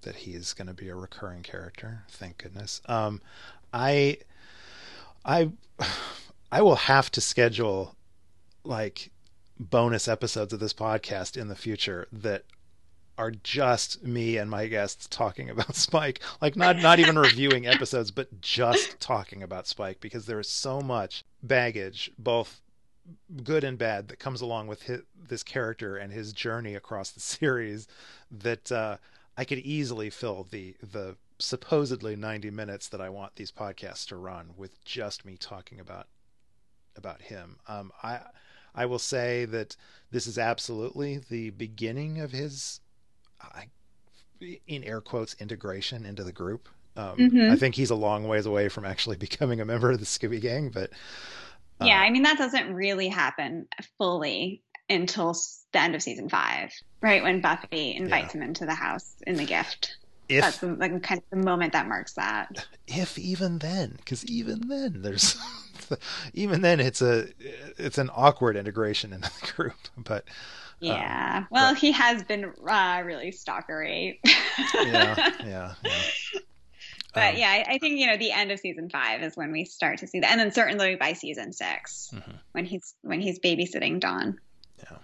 that he's going to be a recurring character. Thank goodness. Um, I, I, I will have to schedule like bonus episodes of this podcast in the future that are just me and my guests talking about Spike. Like not not even reviewing episodes, but just talking about Spike because there is so much baggage, both good and bad, that comes along with his, this character and his journey across the series. That uh, I could easily fill the the supposedly 90 minutes that I want these podcasts to run with just me talking about about him. Um, I I will say that this is absolutely the beginning of his, I, in air quotes, integration into the group. Um, mm-hmm. I think he's a long ways away from actually becoming a member of the Scooby Gang, but uh, yeah, I mean that doesn't really happen fully until the end of season five, right? When Buffy invites yeah. him into the house in the gift. If, That's the, like, kind of the moment that marks that. If even then, because even then, there's even then it's a it's an awkward integration into the group. But yeah, um, well, but, he has been uh, really stalkery. yeah, yeah, yeah. But um, yeah, I, I, think you know the end of season five is when we start to see that, and then certainly by season 6 mm-hmm. when he's when he's babysitting Dawn. Yeah.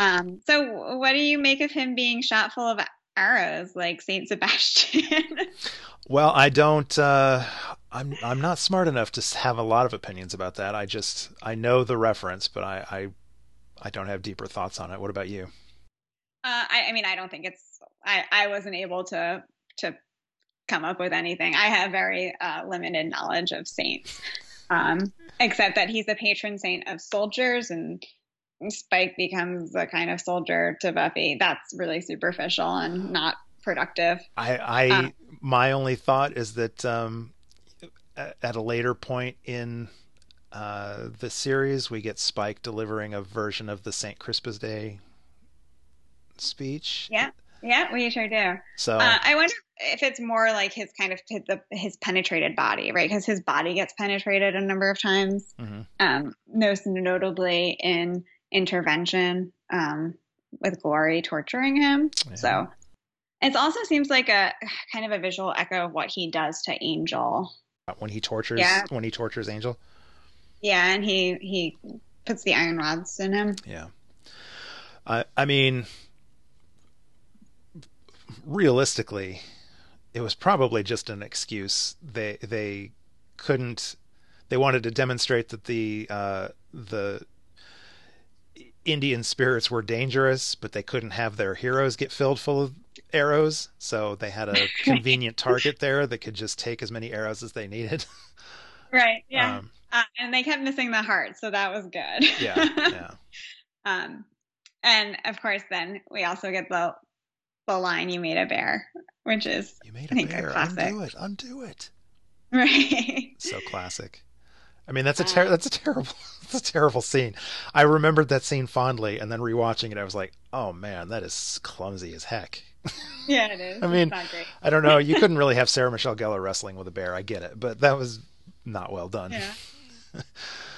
Um. So, what do you make of him being shot full of arrows like Saint Sebastian? well, I don't. Uh, I'm I'm not smart enough to have a lot of opinions about that. I just I know the reference, but I I, I don't have deeper thoughts on it. What about you? Uh, I, I mean, I don't think it's. I I wasn't able to to come up with anything. I have very uh, limited knowledge of saints, um, except that he's the patron saint of soldiers, and Spike becomes a kind of soldier to Buffy. That's really superficial and not productive. I, I uh, my only thought is that um, at a later point in uh, the series, we get Spike delivering a version of the St. Crispin's Day speech. Yeah, yeah, we sure do. So uh, I wonder if it's more like his kind of his penetrated body, right? Because his body gets penetrated a number of times, mm-hmm. um, most notably in intervention um, with Glory torturing him. Yeah. So it also seems like a kind of a visual echo of what he does to Angel when he tortures yeah. when he tortures Angel. Yeah, and he he puts the iron rods in him. Yeah. I I mean realistically it was probably just an excuse. They they couldn't they wanted to demonstrate that the uh, the Indian spirits were dangerous, but they couldn't have their heroes get filled full of arrows, so they had a convenient target there that could just take as many arrows as they needed. Right. Yeah. Um, uh, and they kept missing the heart, so that was good. yeah. Yeah. um, and of course, then we also get the the line "You made a bear," which is you made a I think bear. A classic. Undo it. Undo it. Right. So classic. I mean, that's a ter- that's a terrible that's a terrible scene. I remembered that scene fondly, and then rewatching it, I was like, "Oh man, that is clumsy as heck." Yeah, it is. I mean, I don't know. You couldn't really have Sarah Michelle Gellar wrestling with a bear. I get it, but that was not well done. Yeah.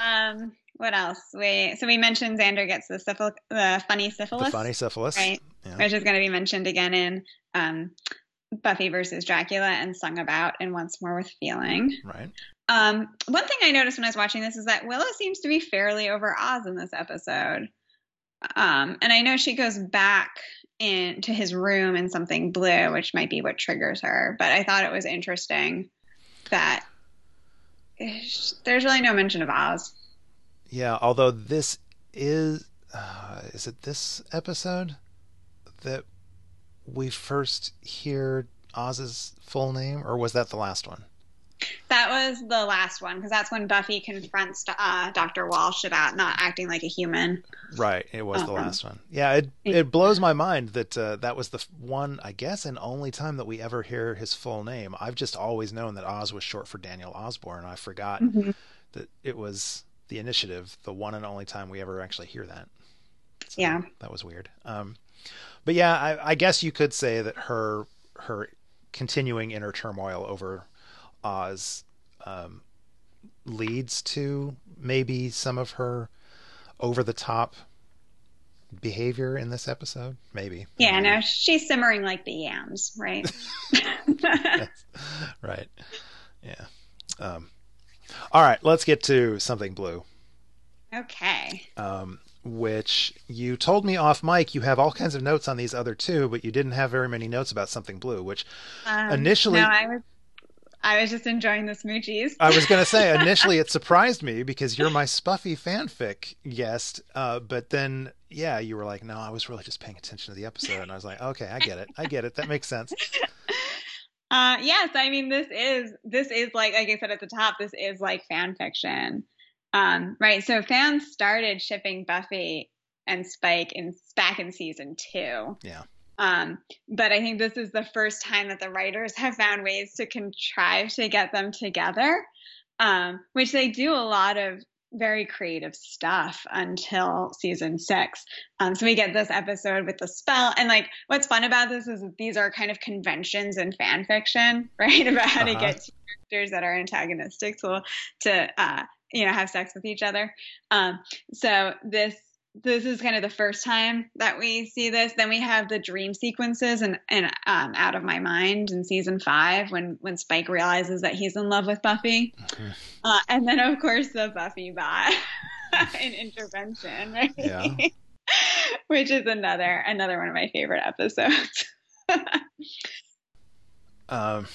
um. What else? We so we mentioned Xander gets the syphil- the funny syphilis. The funny syphilis, right? Yeah. Which is going to be mentioned again in um, Buffy versus Dracula and sung about in Once More with Feeling. Right. Um, one thing I noticed when I was watching this is that Willow seems to be fairly over Oz in this episode. Um, and I know she goes back into his room in something blue, which might be what triggers her. But I thought it was interesting that there's really no mention of Oz. Yeah, although this is uh, is it this episode that we first hear Oz's full name, or was that the last one? That was the last one because that's when Buffy confronts uh, Dr. Walsh about not acting like a human. Right, it was the uh-huh. last one. Yeah, it it blows my mind that uh, that was the one, I guess, and only time that we ever hear his full name. I've just always known that Oz was short for Daniel Osborne. I forgot mm-hmm. that it was the initiative, the one and only time we ever actually hear that. So yeah, that was weird. Um, but yeah, I, I guess you could say that her her continuing inner turmoil over Oz um, leads to maybe some of her over the top behavior in this episode. Maybe. Yeah, no, she's simmering like the yams, right? Right. Yeah. Um, all right, let's get to something blue. Okay. Um, which you told me off mic you have all kinds of notes on these other two, but you didn't have very many notes about something blue, which um, initially no, I was I was just enjoying the smoochies. I was going to say initially it surprised me because you're my Spuffy fanfic guest, uh, but then yeah, you were like, no, I was really just paying attention to the episode, and I was like, okay, I get it, I get it, that makes sense. Uh, yes, I mean this is this is like like I said at the top, this is like fan fiction. Um, right. So fans started shipping Buffy and Spike in back in season two. Yeah. Um, but I think this is the first time that the writers have found ways to contrive to get them together, um, which they do a lot of very creative stuff until season six. Um, so we get this episode with the spell, and like what's fun about this is that these are kind of conventions in fan fiction, right? About how uh-huh. to get characters that are antagonistic to to uh, you know have sex with each other um, so this this is kind of the first time that we see this then we have the dream sequences and and um, out of my mind in season five when when spike realizes that he's in love with buffy mm-hmm. uh, and then of course the buffy bot in intervention right yeah. which is another another one of my favorite episodes um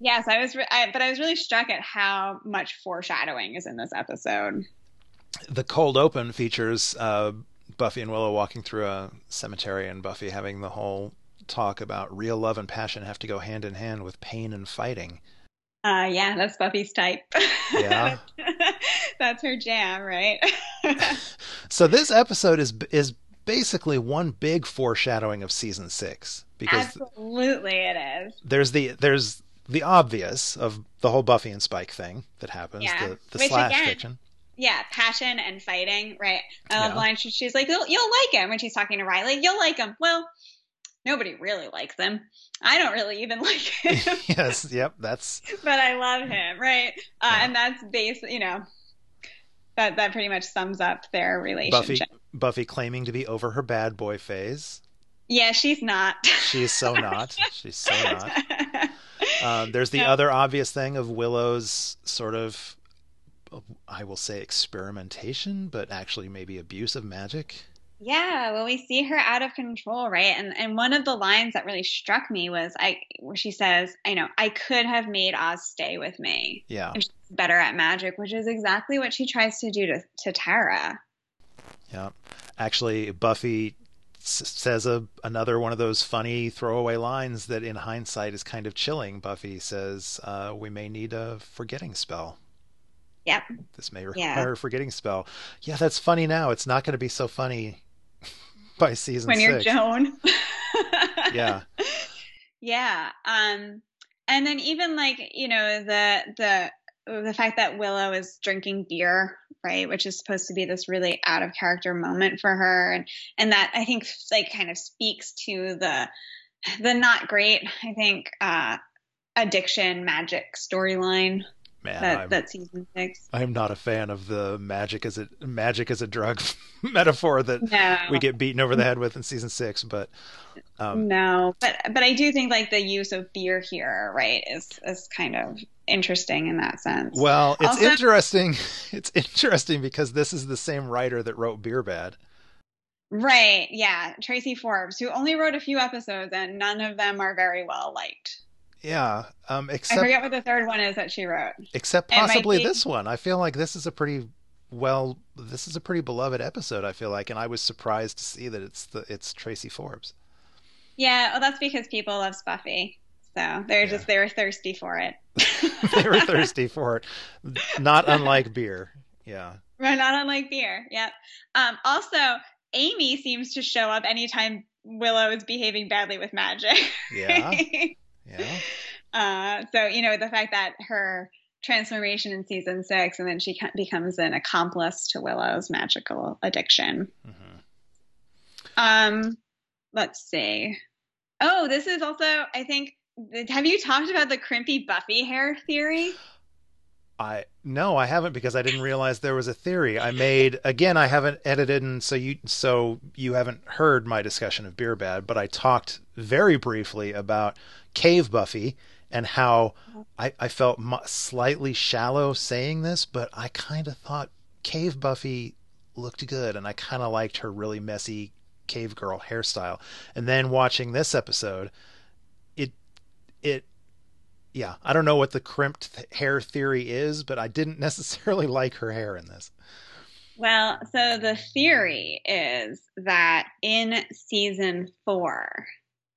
Yes, I was, re- I, but I was really struck at how much foreshadowing is in this episode. The cold open features uh, Buffy and Willow walking through a cemetery, and Buffy having the whole talk about real love and passion have to go hand in hand with pain and fighting. Uh, yeah, that's Buffy's type. Yeah, that's her jam, right? so this episode is is basically one big foreshadowing of season six because absolutely it is. There's the there's the obvious of the whole Buffy and Spike thing that happens, yeah. the, the slash again, fiction. Yeah, passion and fighting, right? I love yeah. line. She's like, you'll, you'll like him when she's talking to Riley. You'll like him. Well, nobody really likes him. I don't really even like him. yes, yep, that's. but I love him, right? Uh, yeah. And that's base, you know, that that pretty much sums up their relationship. Buffy, Buffy claiming to be over her bad boy phase. Yeah, she's not. She's so not. She's so not. Um, there's the other obvious thing of Willow's sort of, I will say, experimentation, but actually maybe abuse of magic. Yeah, well, we see her out of control, right? And and one of the lines that really struck me was I where she says, "I know I could have made Oz stay with me. Yeah, she's better at magic, which is exactly what she tries to do to to Tara." Yeah, actually, Buffy says a another one of those funny throwaway lines that in hindsight is kind of chilling. Buffy says, uh, "We may need a forgetting spell." Yep. This may require yeah. a forgetting spell. Yeah, that's funny now. It's not going to be so funny by season when you you're Joan. yeah. Yeah. Um, and then even like you know the the the fact that Willow is drinking beer, right, which is supposed to be this really out of character moment for her, and and that I think like kind of speaks to the the not great, I think, uh, addiction magic storyline Man, that, I'm, that season six. I'm not a fan of the magic as a magic as a drug metaphor that no. we get beaten over the head with in season six, but um, no, but but I do think like the use of beer here, right, is is kind of interesting in that sense. Well, it's also, interesting. It's interesting because this is the same writer that wrote Beer Bad. Right. Yeah, Tracey Forbes, who only wrote a few episodes, and none of them are very well liked. Yeah. Um, except I forget what the third one is that she wrote. Except possibly be... this one. I feel like this is a pretty well. This is a pretty beloved episode. I feel like, and I was surprised to see that it's the it's Tracey Forbes. Yeah. Well, that's because people love Buffy, so they're yeah. just they were thirsty for it. they were thirsty for it. Not unlike beer. Yeah. Right, not unlike beer. Yep. Um, also, Amy seems to show up anytime Willow is behaving badly with magic. Yeah. yeah. Uh, so you know the fact that her transformation in season six, and then she becomes an accomplice to Willow's magical addiction. Mm-hmm. Um, let's see. Oh, this is also, I think. Have you talked about the crimpy Buffy hair theory? I no, I haven't because I didn't realize there was a theory. I made again. I haven't edited, and so you so you haven't heard my discussion of Beer Bad, but I talked very briefly about Cave Buffy and how I, I felt slightly shallow saying this, but I kind of thought Cave Buffy looked good, and I kind of liked her really messy cave girl hairstyle. And then watching this episode, it it yeah, I don't know what the crimped hair theory is, but I didn't necessarily like her hair in this. Well, so the theory is that in season four,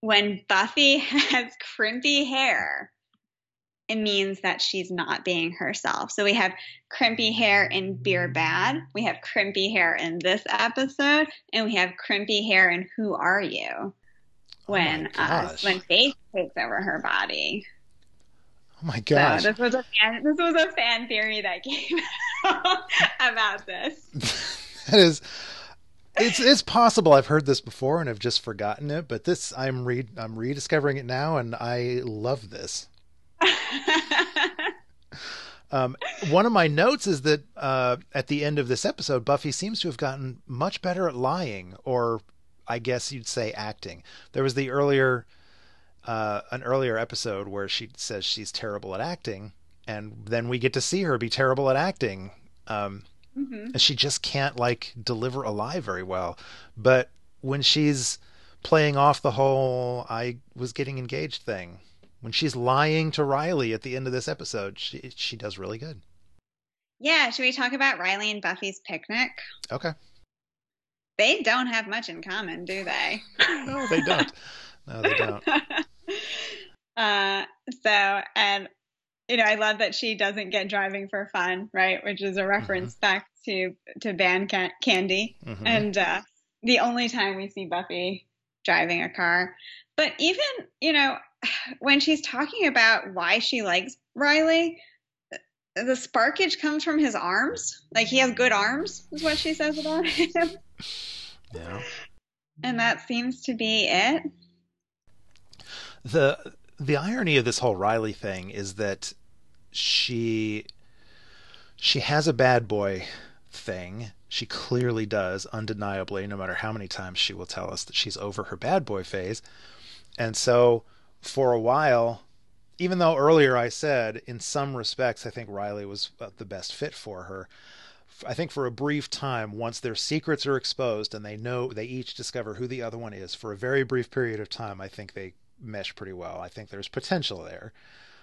when Buffy has crimpy hair, it means that she's not being herself. So we have crimpy hair in Beer Bad, we have crimpy hair in this episode, and we have crimpy hair in Who Are You? Oh when oh uh, when Faith takes over her body. Oh my gosh! So this was a fan. This was a fan theory that came about this. that is, it's it's possible I've heard this before and have just forgotten it, but this I'm re I'm rediscovering it now, and I love this. um, one of my notes is that uh, at the end of this episode, Buffy seems to have gotten much better at lying, or I guess you'd say acting. There was the earlier uh, an earlier episode where she says she's terrible at acting, and then we get to see her be terrible at acting. Um, mm-hmm. And she just can't like deliver a lie very well. But when she's playing off the whole "I was getting engaged" thing, when she's lying to Riley at the end of this episode, she she does really good. Yeah, should we talk about Riley and Buffy's picnic? Okay. They don't have much in common, do they? no, they don't. No, they don't. uh, so, and you know, I love that she doesn't get driving for fun, right? Which is a reference mm-hmm. back to to band can- candy, mm-hmm. and uh, the only time we see Buffy driving a car. But even you know, when she's talking about why she likes Riley, the sparkage comes from his arms. Like he has good arms, is what she says about him. Yeah. And that seems to be it the the irony of this whole Riley thing is that she she has a bad boy thing. She clearly does, undeniably, no matter how many times she will tell us that she's over her bad boy phase. And so for a while, even though earlier I said in some respects I think Riley was uh, the best fit for her, I think for a brief time, once their secrets are exposed and they know they each discover who the other one is, for a very brief period of time, I think they mesh pretty well. I think there's potential there.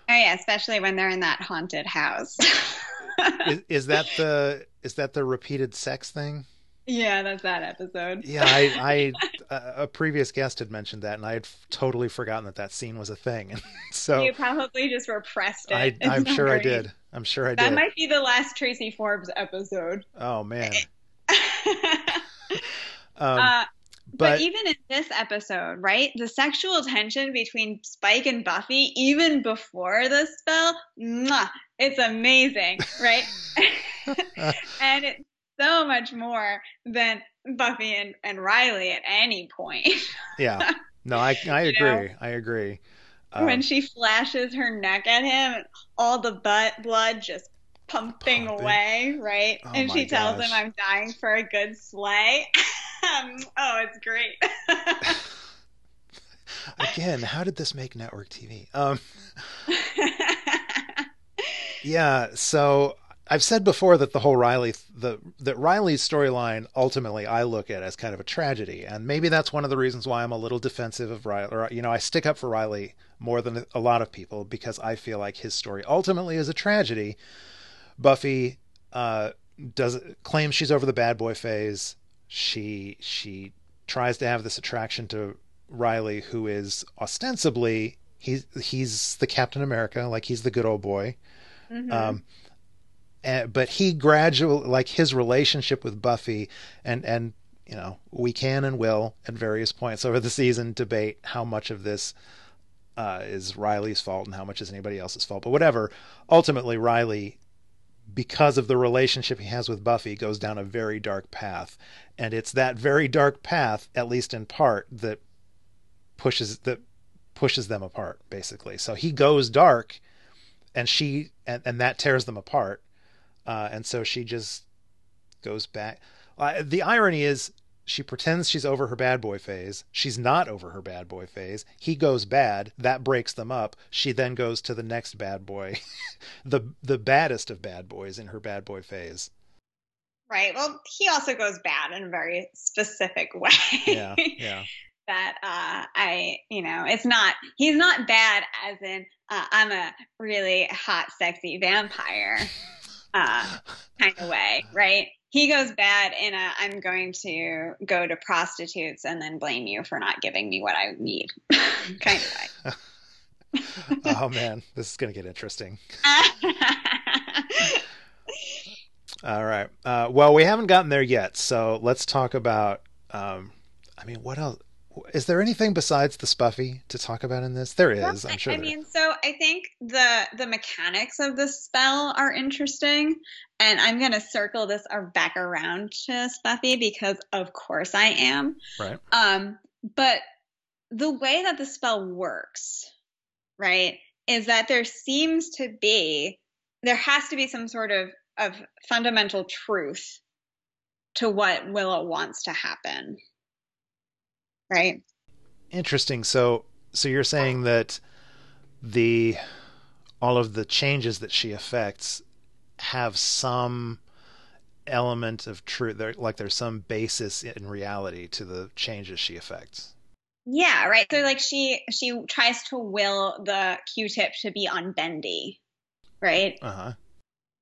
Oh yeah, especially when they're in that haunted house. is, is, that the is that the repeated sex thing? Yeah, that's that episode. yeah, I, I a previous guest had mentioned that, and I had totally forgotten that that scene was a thing. so you probably just repressed it. I, am sure I did. I'm sure I did. That might be the last Tracey Forbes episode. Oh man. um, uh, but, but, even in this episode, right, the sexual tension between Spike and Buffy, even before the spell, mwah, it's amazing, right? and it's so much more than Buffy and, and Riley at any point. yeah. No, I I agree. Know? I agree. Um, when she flashes her neck at him, all the butt blood just pumping, pumping. away, right? Oh and she tells gosh. him, "I'm dying for a good slay." Um, oh, it's great. Again, how did this make network TV? Um, yeah, so I've said before that the whole Riley the that Riley's storyline ultimately I look at as kind of a tragedy, and maybe that's one of the reasons why I'm a little defensive of Riley. Or, you know, I stick up for Riley more than a lot of people because I feel like his story ultimately is a tragedy. Buffy uh, does claims she's over the bad boy phase she she tries to have this attraction to Riley, who is ostensibly He's he's the Captain America, like he's the good old boy. Mm-hmm. Um, and, but he gradually, like his relationship with Buffy, and and you know, we can and will at various points over the season debate how much of this uh, is Riley's fault and how much is anybody else's fault. But whatever, ultimately Riley, because of the relationship he has with Buffy, goes down a very dark path, and it's that very dark path, at least in part, that pushes that pushes them apart, basically. So he goes dark, and she and, and that tears them apart, uh, and so she just goes back. Uh, the irony is she pretends she's over her bad boy phase. She's not over her bad boy phase. He goes bad. That breaks them up. She then goes to the next bad boy, the the baddest of bad boys in her bad boy phase. Right. Well, he also goes bad in a very specific way. Yeah. Yeah. that uh, I, you know, it's not. He's not bad as in uh, I'm a really hot, sexy vampire uh, kind of way, right? He goes bad in a I'm going to go to prostitutes and then blame you for not giving me what I need kind of way. oh man, this is going to get interesting. All right. Uh, well, we haven't gotten there yet, so let's talk about. Um, I mean, what else? Is there anything besides the spuffy to talk about in this? There is, I'm sure. I mean, so I think the the mechanics of the spell are interesting, and I'm going to circle this back around to spuffy because, of course, I am. Right. Um, but the way that the spell works, right, is that there seems to be there has to be some sort of of fundamental truth to what Willow wants to happen right? Interesting. So, so you're saying that the all of the changes that she affects have some element of truth there like there's some basis in reality to the changes she affects yeah right so like she she tries to will the q-tip to be on bendy right uh-huh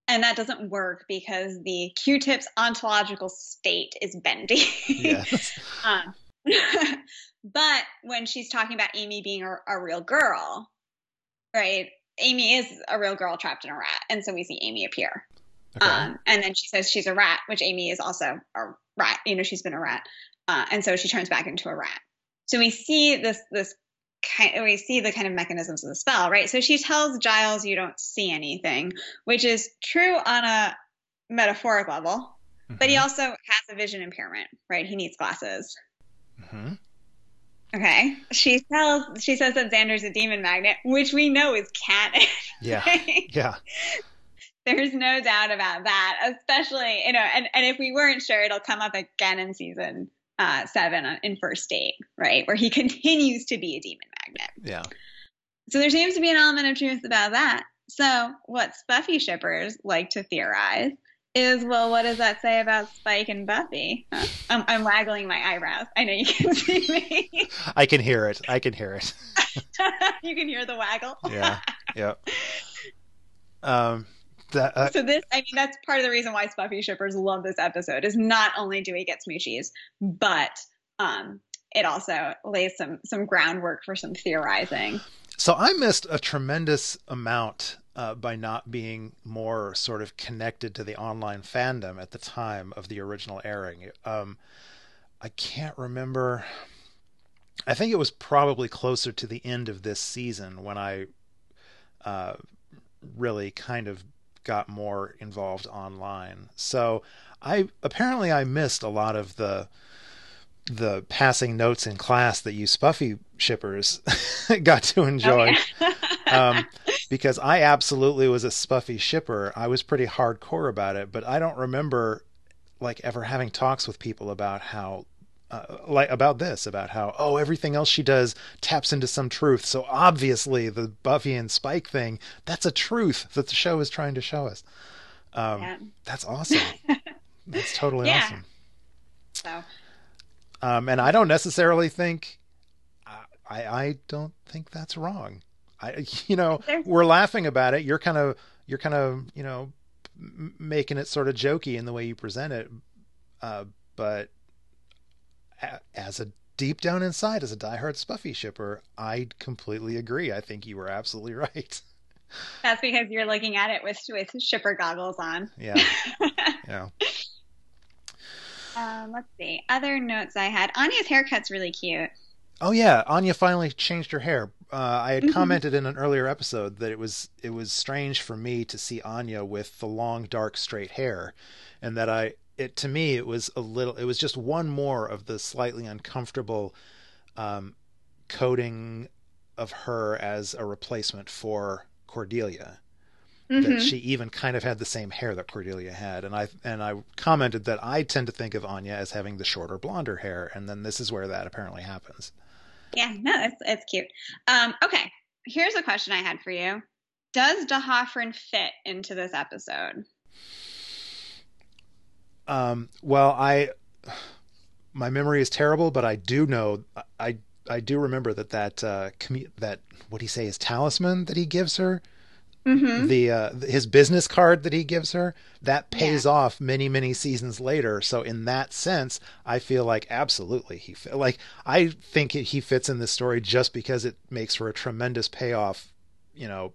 and that doesn't work because the q-tip's ontological state is bendy yes. um, but when she's talking about Amy being a, a, real girl, right? Amy is a real girl trapped in a rat, and so we see Amy appear. Okay. Um, and then she says she's a rat, which Amy is also a rat. You know, she's been a rat, uh, and so she turns back into a rat. So we see this this kind. We see the kind of mechanisms of the spell, right? So she tells Giles, "You don't see anything," which is true on a metaphoric level, mm-hmm. but he mm-hmm. also has a vision impairment, right? He needs glasses. Mm-hmm. Okay. She tells she says that Xander's a demon magnet, which we know is canon. Yeah. Yeah. There's no doubt about that, especially, you know, and, and if we weren't sure, it'll come up again in season uh, seven in First Date, right? Where he continues to be a demon magnet. Yeah. So there seems to be an element of truth about that. So what Spuffy shippers like to theorize is well, what does that say about Spike and Buffy? Huh? I'm, I'm, waggling my eyebrows. I know you can see me. I can hear it. I can hear it. you can hear the waggle. yeah. Yeah. Um. That, uh, so this, I mean, that's part of the reason why Spuffy shippers love this episode. Is not only do we get smooshies, but um, it also lays some some groundwork for some theorizing. So I missed a tremendous amount uh, by not being more sort of connected to the online fandom at the time of the original airing. Um, I can't remember. I think it was probably closer to the end of this season when I uh, really kind of got more involved online. So I apparently I missed a lot of the the passing notes in class that you Spuffy shippers got to enjoy. Oh, yeah. um, because I absolutely was a Spuffy shipper. I was pretty hardcore about it, but I don't remember like ever having talks with people about how uh, like about this about how oh everything else she does taps into some truth so obviously the buffy and spike thing that's a truth that the show is trying to show us um, yeah. that's awesome that's totally yeah. awesome so um, and I don't necessarily think I I don't think that's wrong. I you know we're laughing about it. You're kind of you're kind of you know making it sort of jokey in the way you present it, uh, but as a deep down inside, as a diehard Spuffy shipper, I completely agree. I think you were absolutely right. That's because you're looking at it with with shipper goggles on. Yeah. yeah. Um, let's see. Other notes I had. Anya's haircut's really cute. Oh yeah, Anya finally changed her hair. Uh, I had mm-hmm. commented in an earlier episode that it was it was strange for me to see Anya with the long, dark, straight hair, and that I it to me it was a little it was just one more of the slightly uncomfortable um, coding of her as a replacement for Cordelia. Mm-hmm. That she even kind of had the same hair that Cordelia had, and I and I commented that I tend to think of Anya as having the shorter, blonder hair, and then this is where that apparently happens. Yeah, no, it's it's cute. Um, okay, here's a question I had for you: Does D'Hoffryn fit into this episode? Um, well, I my memory is terrible, but I do know I I do remember that that uh, commu- that what you say his talisman that he gives her, mm-hmm. the uh, his business card that he gives her that pays yeah. off many many seasons later. So in that sense, I feel like absolutely he like I think he fits in this story just because it makes for a tremendous payoff, you know,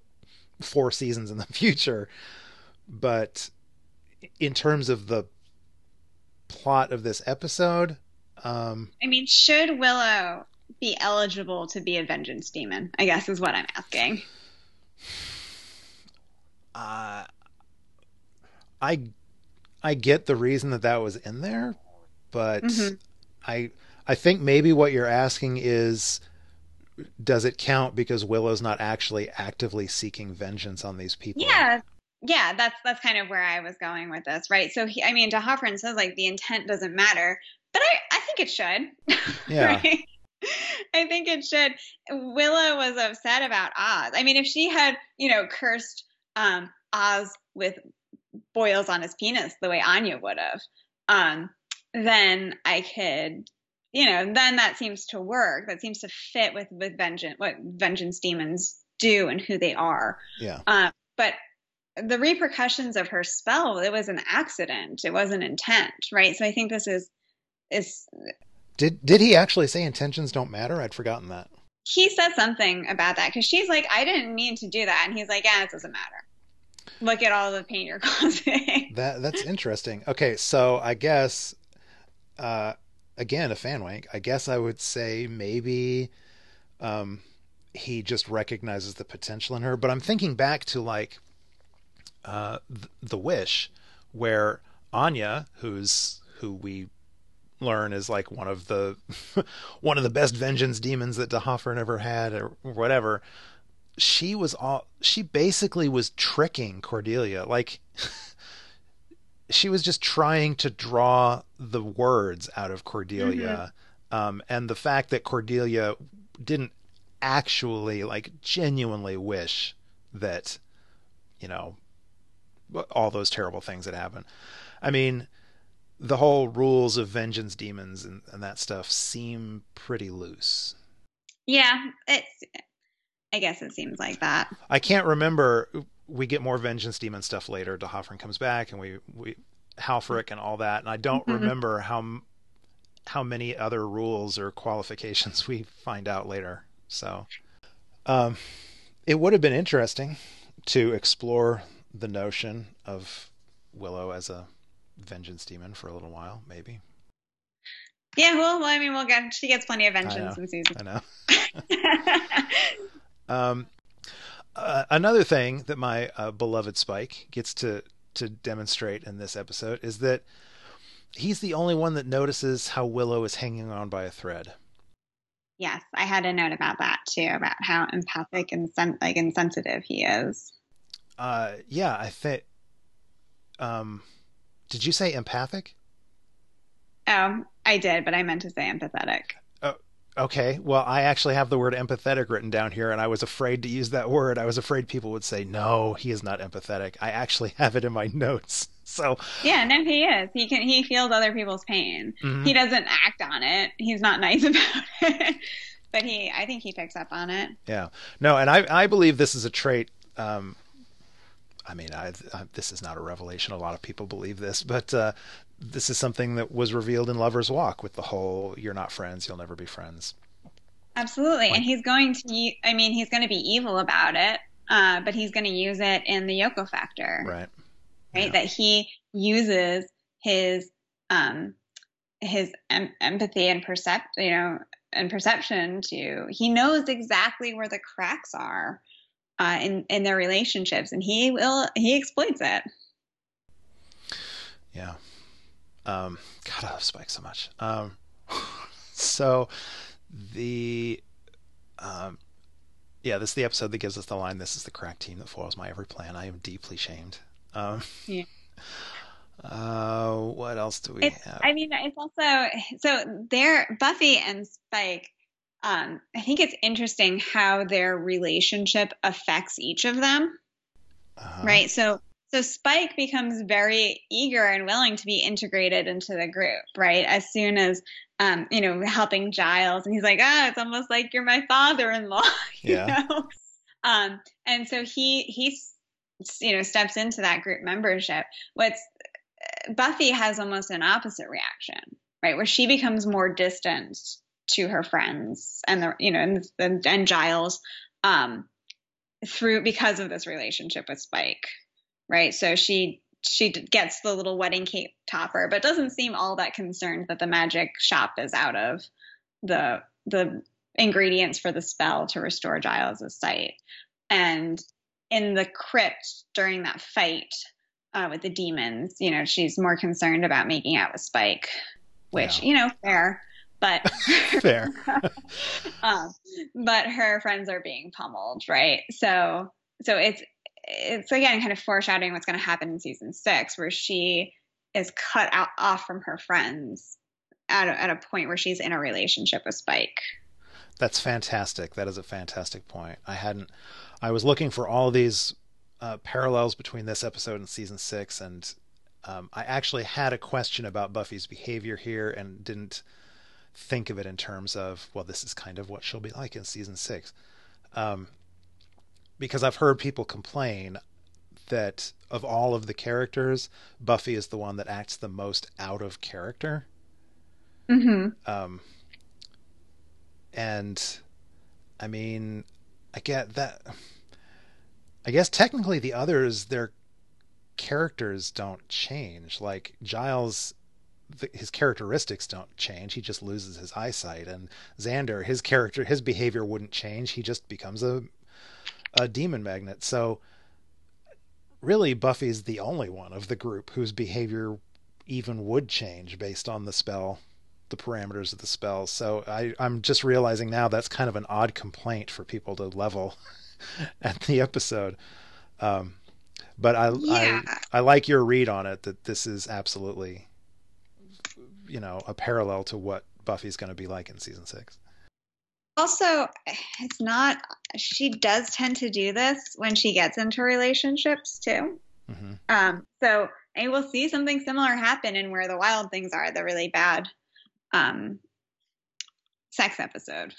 four seasons in the future. But in terms of the plot of this episode. Um, I mean, should Willow be eligible to be a vengeance demon? I guess is what I'm asking. Uh, I I get the reason that that was in there, but mm-hmm. I I think maybe what you're asking is does it count because Willow's not actually actively seeking vengeance on these people? Yeah, yeah, that's that's kind of where I was going with this, right? So he, I mean, D'Hoffryn says like the intent doesn't matter, but I I think it should. Yeah. right? I think it should. Willow was upset about Oz. I mean, if she had, you know, cursed um, Oz with boils on his penis the way Anya would have, um, then I could, you know, then that seems to work. That seems to fit with with vengeance, what vengeance demons do and who they are. Yeah. Um, but the repercussions of her spell it was an accident it wasn't intent right so i think this is is did did he actually say intentions don't matter i'd forgotten that he said something about that because she's like i didn't mean to do that and he's like yeah it doesn't matter look at all the pain you're causing that that's interesting okay so i guess uh again a fan wank i guess i would say maybe um he just recognizes the potential in her but i'm thinking back to like uh, the Wish, where Anya, who's who we learn is like one of the one of the best vengeance demons that D'Hoffryn ever had, or whatever. She was all she basically was tricking Cordelia, like. she was just trying to draw the words out of Cordelia. Mm-hmm. Um, and the fact that Cordelia didn't actually, like, genuinely wish that, you know, all those terrible things that happen. I mean, the whole rules of vengeance demons and, and that stuff seem pretty loose. Yeah, it's. I guess it seems like that. I can't remember. We get more vengeance demon stuff later. D'Hoffryn comes back, and we we Halfrek and all that, and I don't mm-hmm. remember how how many other rules or qualifications we find out later. So, um, it would have been interesting to explore the notion of Willow as a vengeance demon for a little while, maybe. Yeah, well, I mean, we'll get she gets plenty of vengeance in season. I know. um, uh, another thing that my uh, beloved Spike gets to to demonstrate in this episode is that he's the only one that notices how Willow is hanging on by a thread. Yes, I had a note about that too, about how empathic and sen- like insensitive he is uh, yeah, I think. Um, did you say empathic? Oh, I did, but I meant to say empathetic. Oh, okay. Well, I actually have the word empathetic written down here, and I was afraid to use that word. I was afraid people would say, "No, he is not empathetic." I actually have it in my notes. So yeah, no, he is. He can. He feels other people's pain. Mm-hmm. He doesn't act on it. He's not nice about it. but he, I think he picks up on it. Yeah. No, and I, I believe this is a trait um, I mean, I, I, this is not a revelation. A lot of people believe this, but uh, this is something that was revealed in Lover's Walk with the whole "you're not friends, you'll never be friends." Absolutely, and he's going to. I mean, he's going to be evil about it, uh, but he's going to use it in the Yoko factor, right? Right, yeah. that he uses his um, his em- empathy and percept, you know, and perception to. He knows exactly where the cracks are uh, in in their relationships, and he will he exploits it. Yeah. Um, God, I love Spike so much. Um, so the um, yeah, this is the episode that gives us the line. This is the crack team that foils my every plan. I am deeply shamed. Um, yeah. Uh, what else do we it's, have? I mean, it's also so there. Buffy and Spike. Um, I think it's interesting how their relationship affects each of them. Uh-huh. Right. So so Spike becomes very eager and willing to be integrated into the group, right? As soon as um, you know, helping Giles, and he's like, "Ah, it's almost like you're my father-in-law," you yeah. know. Um, and so he he you know steps into that group membership. What's Buffy has almost an opposite reaction, right? Where she becomes more distant to her friends and the you know and and, and Giles um, through because of this relationship with Spike, right? So she she gets the little wedding cake topper, but doesn't seem all that concerned that the magic shop is out of the the ingredients for the spell to restore Giles's sight. And in the crypt during that fight uh, with the demons, you know, she's more concerned about making out with Spike, which, yeah. you know, fair. But fair. um, but her friends are being pummeled, right? So so it's it's again kind of foreshadowing what's going to happen in season six, where she is cut out off from her friends at a, at a point where she's in a relationship with Spike. That's fantastic. That is a fantastic point. I hadn't. I was looking for all these uh, parallels between this episode and season six, and um, I actually had a question about Buffy's behavior here, and didn't think of it in terms of well, this is kind of what she'll be like in season six. Um, because I've heard people complain that of all of the characters, Buffy is the one that acts the most out of character. Mm-hmm. Um, and I mean, I get that. I guess technically the others, their characters don't change. Like Giles, the, his characteristics don't change. He just loses his eyesight. And Xander, his character, his behavior wouldn't change. He just becomes a a demon magnet. So really, Buffy's the only one of the group whose behavior even would change based on the spell, the parameters of the spell. So I, I'm just realizing now that's kind of an odd complaint for people to level at the episode. Um, but I, yeah. I I like your read on it that this is absolutely, you know, a parallel to what Buffy's going to be like in season six. Also it's not she does tend to do this when she gets into relationships too. Mm-hmm. um, so and we'll see something similar happen in where the wild things are the really bad um, sex episode.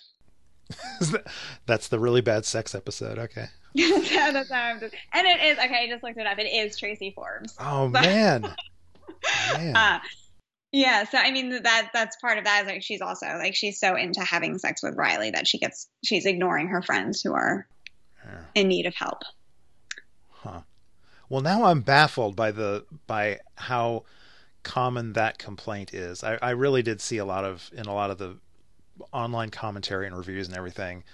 That's the really bad sex episode okay. That's how I'm just, and it is okay i just looked it up it is tracey forbes. Oh man, man. Uh, yeah, so I mean that that's part of that is like she's also like she's so into having sex with Riley that she gets she's ignoring her friends who are in need of help. Huh. Well, now I'm baffled by the by how common that complaint is. I, I really did see a lot of in a lot of the online commentary and reviews and everything.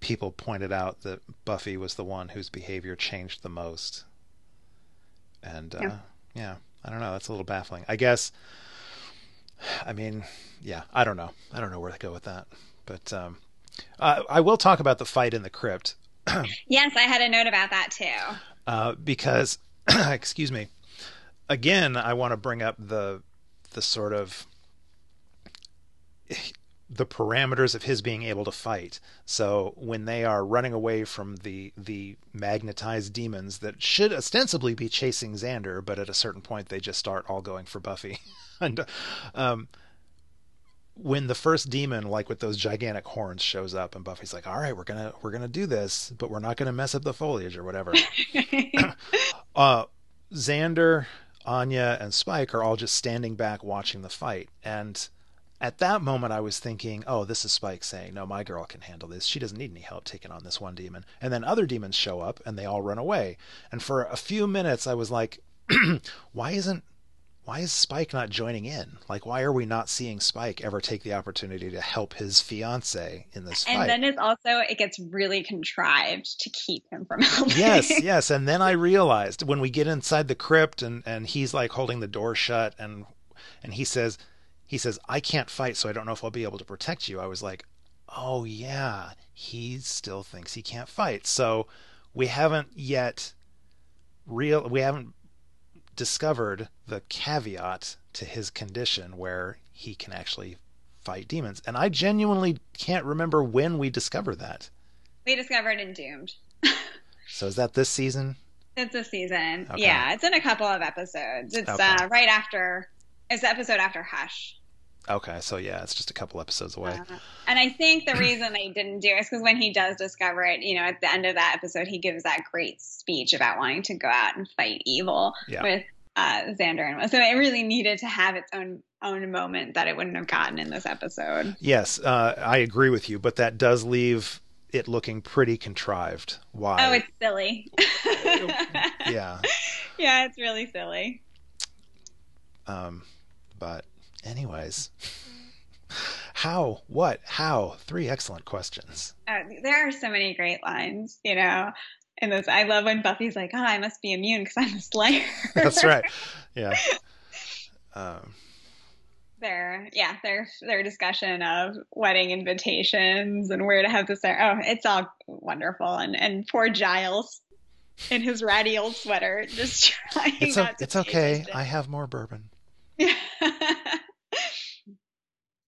People pointed out that Buffy was the one whose behavior changed the most, and uh, yeah. yeah, I don't know. That's a little baffling. I guess I mean, yeah, I don't know. I don't know where to go with that. But um, uh, I will talk about the fight in the crypt. yes, I had a note about that too. Uh, because, excuse me, again, I want to bring up the the sort of the parameters of his being able to fight. So when they are running away from the the magnetized demons that should ostensibly be chasing Xander, but at a certain point they just start all going for Buffy. and um, when the first demon, like with those gigantic horns, shows up, and Buffy's like, "All right, we're gonna we're gonna do this, but we're not gonna mess up the foliage or whatever." uh, Xander, Anya, and Spike are all just standing back watching the fight, and at that moment I was thinking, "Oh, this is Spike saying, no, my girl can handle this. She doesn't need any help taking on this one demon." And then other demons show up, and they all run away. And for a few minutes, I was like, "Why isn't why is Spike not joining in? Like, why are we not seeing Spike ever take the opportunity to help his fiance in this and fight? then it's also it gets really contrived to keep him from helping. yes, yes. And then I realized when we get inside the crypt and and he's like holding the door shut and and he says he says I can't fight, so I don't know if I'll be able to protect you. I was like, oh yeah, he still thinks he can't fight. So we haven't yet real we haven't discovered the caveat to his condition where he can actually fight demons. And I genuinely can't remember when we discovered that. We discovered in Doomed. so is that this season? It's a season. Okay. Yeah, it's in a couple of episodes. It's okay. uh, right after. It's the episode after Hush. Okay, so yeah, it's just a couple episodes away. Uh, and I think the reason they didn't do it is because when he does discover it, you know, at the end of that episode, he gives that great speech about wanting to go out and fight evil yeah. with uh, Xander and so it really needed to have its own own moment that it wouldn't have gotten in this episode. Yes, uh, I agree with you, but that does leave it looking pretty contrived. Why? Oh, it's silly. yeah. Yeah, it's really silly. Um, but anyways. How? What? How? Three excellent questions. Uh, there are so many great lines, you know. And this, I love when Buffy's like, "Oh, I must be immune because I'm a Slayer." That's right. Yeah. Um, their yeah their their discussion of wedding invitations and where to have the oh it's all wonderful and and poor Giles in his ratty old sweater just trying it's, a, it's okay I have more bourbon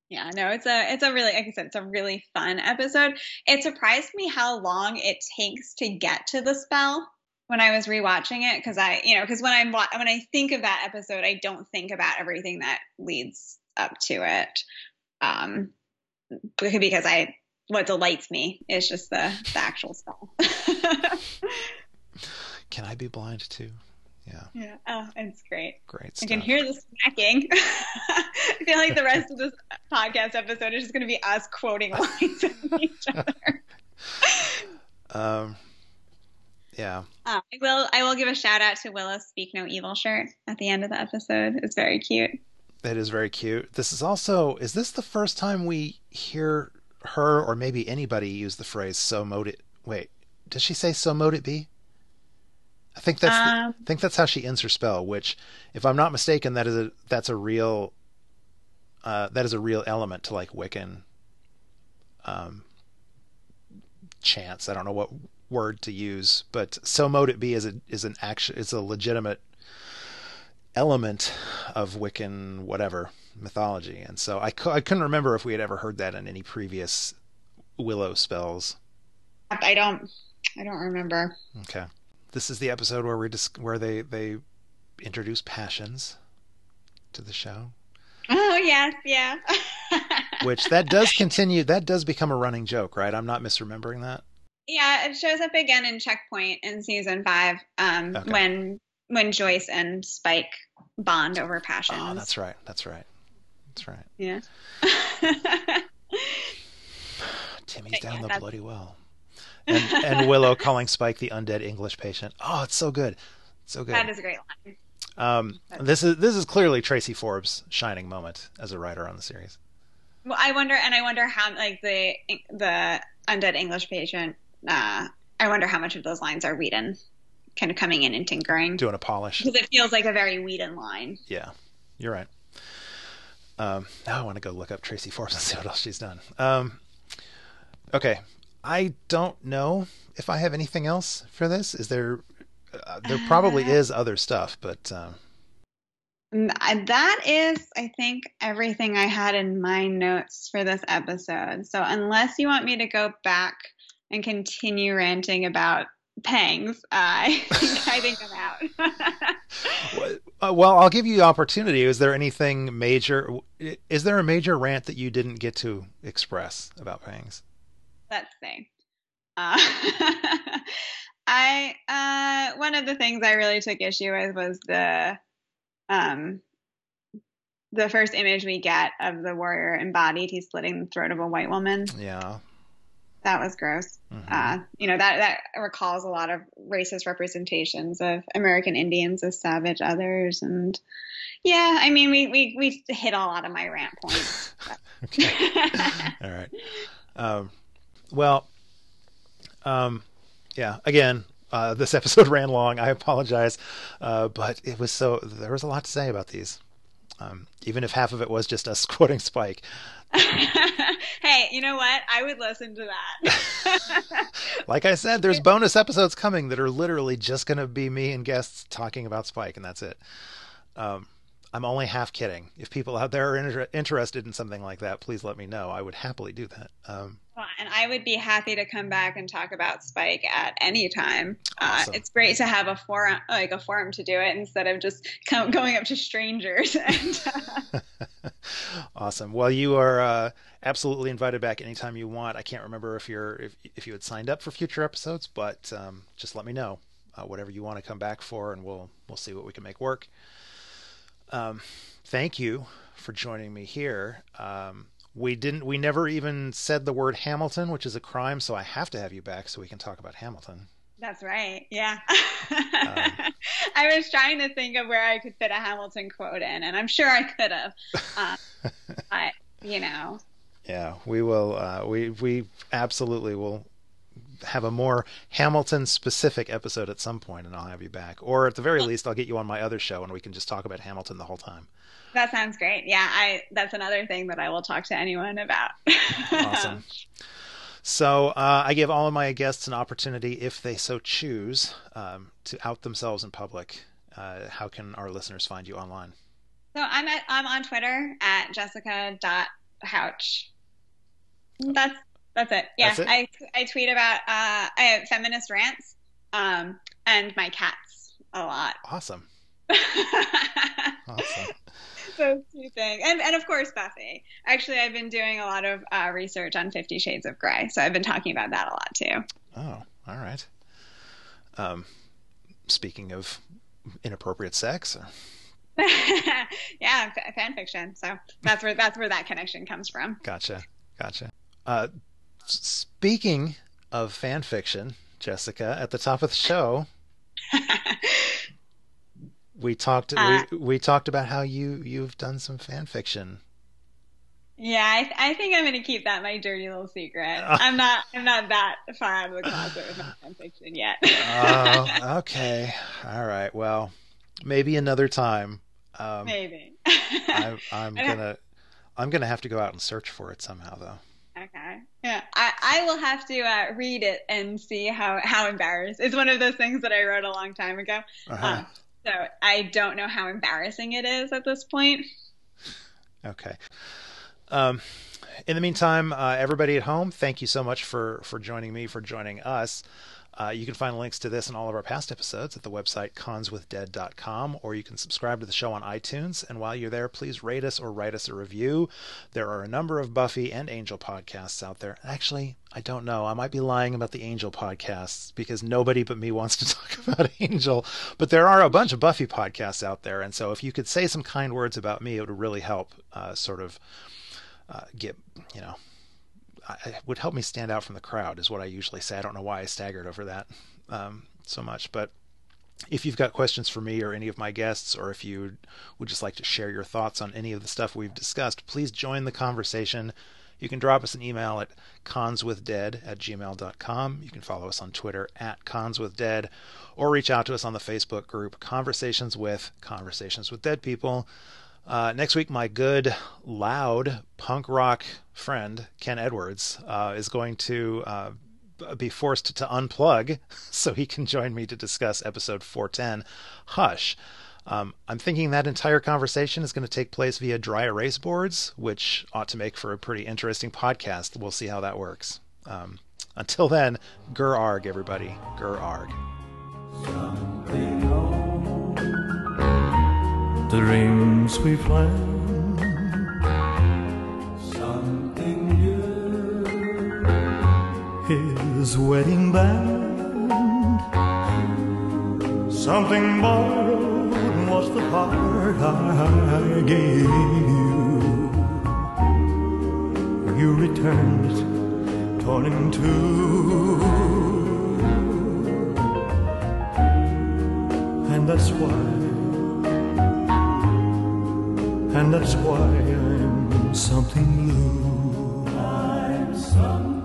yeah no it's a it's a really like i said it's a really fun episode. It surprised me how long it takes to get to the spell when i was rewatching it because i you know because when i'm when i think of that episode i don't think about everything that leads up to it. Um because i what delights me is just the the actual spell. Can i be blind too yeah. Yeah. Oh, it's great. Great stuff. I can hear the smacking. I feel like the rest of this podcast episode is just going to be us quoting lines at each other. um. Yeah. Uh, I will. I will give a shout out to Willow's "Speak No Evil" shirt at the end of the episode. It's very cute. It is very cute. This is also. Is this the first time we hear her or maybe anybody use the phrase "so mote it"? Wait, does she say "so mote it be"? I think that's um, the, I think that's how she ends her spell. Which, if I'm not mistaken, that is a that's a real uh, that is a real element to like Wiccan um, chance. I don't know what word to use, but so mote it be is a is an action is a legitimate element of Wiccan whatever mythology, and so I I couldn't remember if we had ever heard that in any previous Willow spells. I don't I don't remember. Okay this is the episode where we dis- where they they introduce passions to the show. Oh yes, yeah. Which that does continue. That does become a running joke, right? I'm not misremembering that. Yeah, it shows up again in Checkpoint in season five um, okay. when when Joyce and Spike bond over passions. Oh, that's right. That's right. That's right. Yeah. Timmy's down yeah, the bloody well and, and Willow calling Spike the undead English patient. Oh, it's so good, so good. That is a great line. Um, this is this is clearly Tracey Forbes' shining moment as a writer on the series. Well, I wonder, and I wonder how like the the undead English patient. Uh, I wonder how much of those lines are Whedon kind of coming in and tinkering, doing a polish, because it feels like a very Whedon line. Yeah, you're right. Um, now I want to go look up Tracey Forbes and see what else she's done. Um, okay, I don't know if I have anything else for this. Is there? Uh, there probably uh, is other stuff, but uh... that is, I think, everything I had in my notes for this episode. So unless you want me to go back and continue ranting about pangs, uh, I think I think I'm out. Uh, well, I'll give you the opportunity. Is there anything major? Is there a major rant that you didn't get to express about Pangs? Let's see. Uh, I uh, one of the things I really took issue with was the um, the first image we get of the warrior embodied. He's slitting the throat of a white woman. Yeah, that was gross. Mm-hmm. Uh, you know that that recalls a lot of racist representations of American Indians as savage others, and yeah, I mean we we we hit a lot of my rant points. okay, all right. Um, well, um, yeah. Again, uh, this episode ran long. I apologize, uh, but it was so there was a lot to say about these. Um, even if half of it was just us quoting Spike. hey, you know what? I would listen to that. like I said, there's bonus episodes coming that are literally just going to be me and guests talking about Spike, and that's it. Um, I'm only half kidding. If people out there are inter- interested in something like that, please let me know. I would happily do that. Um, and I would be happy to come back and talk about Spike at any time. Uh, awesome. Uh, it's great to have a forum, like a forum, to do it instead of just come, going up to strangers. And, uh... awesome. Well, you are uh, absolutely invited back anytime you want. I can't remember if you're if, if you had signed up for future episodes, but um, just let me know uh, whatever you want to come back for, and we'll we'll see what we can make work. Um, thank you for joining me here. Um, we didn't. We never even said the word Hamilton, which is a crime. So I have to have you back so we can talk about Hamilton. That's right. Yeah. um, I was trying to think of where I could fit a Hamilton quote in, and I'm sure I could have. Um, but you know. Yeah, we will. Uh, we we absolutely will have a more Hamilton specific episode at some point, and I'll have you back. Or at the very least, I'll get you on my other show, and we can just talk about Hamilton the whole time. That sounds great. Yeah, I that's another thing that I will talk to anyone about. awesome. So uh, I give all of my guests an opportunity, if they so choose, um, to out themselves in public. Uh, how can our listeners find you online? So I'm at, I'm on Twitter at jessica.houch. That's that's it. Yeah, that's it? I I tweet about uh, I have feminist rants um, and my cats a lot. Awesome. awesome those two things, and and of course Buffy. Actually, I've been doing a lot of uh, research on Fifty Shades of Grey, so I've been talking about that a lot too. Oh, all right. Um, speaking of inappropriate sex. Or... yeah, fan fiction. So that's where that's where that connection comes from. Gotcha, gotcha. Uh, speaking of fan fiction, Jessica, at the top of the show, we talked uh, we, we talked about how you you've done some fan fiction. Yeah, I, th- I think I'm going to keep that my dirty little secret. I'm not I'm not that far out of the closet with my fan fiction yet. Oh, okay. All right. Well, maybe another time. Um, maybe. I, I'm gonna I'm gonna have to go out and search for it somehow, though. Okay. Yeah, I, I will have to uh, read it and see how how embarrassed. It's one of those things that I wrote a long time ago. Uh-huh. Um, so I don't know how embarrassing it is at this point. Okay. Um, in the meantime, uh, everybody at home, thank you so much for for joining me, for joining us. Uh, you can find links to this and all of our past episodes at the website conswithdead.com, or you can subscribe to the show on iTunes. And while you're there, please rate us or write us a review. There are a number of Buffy and Angel podcasts out there. Actually, I don't know. I might be lying about the Angel podcasts because nobody but me wants to talk about Angel. But there are a bunch of Buffy podcasts out there. And so if you could say some kind words about me, it would really help uh, sort of uh, get, you know, it would help me stand out from the crowd, is what I usually say. I don't know why I staggered over that um, so much, but if you've got questions for me or any of my guests, or if you would just like to share your thoughts on any of the stuff we've discussed, please join the conversation. You can drop us an email at conswithdead at gmail.com. You can follow us on Twitter at conswithdead, or reach out to us on the Facebook group Conversations with Conversations with Dead People. Uh, next week, my good, loud punk rock friend, Ken Edwards, uh, is going to uh, be forced to unplug so he can join me to discuss episode 410, Hush. Um, I'm thinking that entire conversation is going to take place via dry erase boards, which ought to make for a pretty interesting podcast. We'll see how that works. Um, until then, gur arg, everybody. Gur arg. Dreams we planned. Something new. His wedding band. Something borrowed was the part I gave you. You returned it, torn in two. And that's why, and that's why I'm something new. I'm something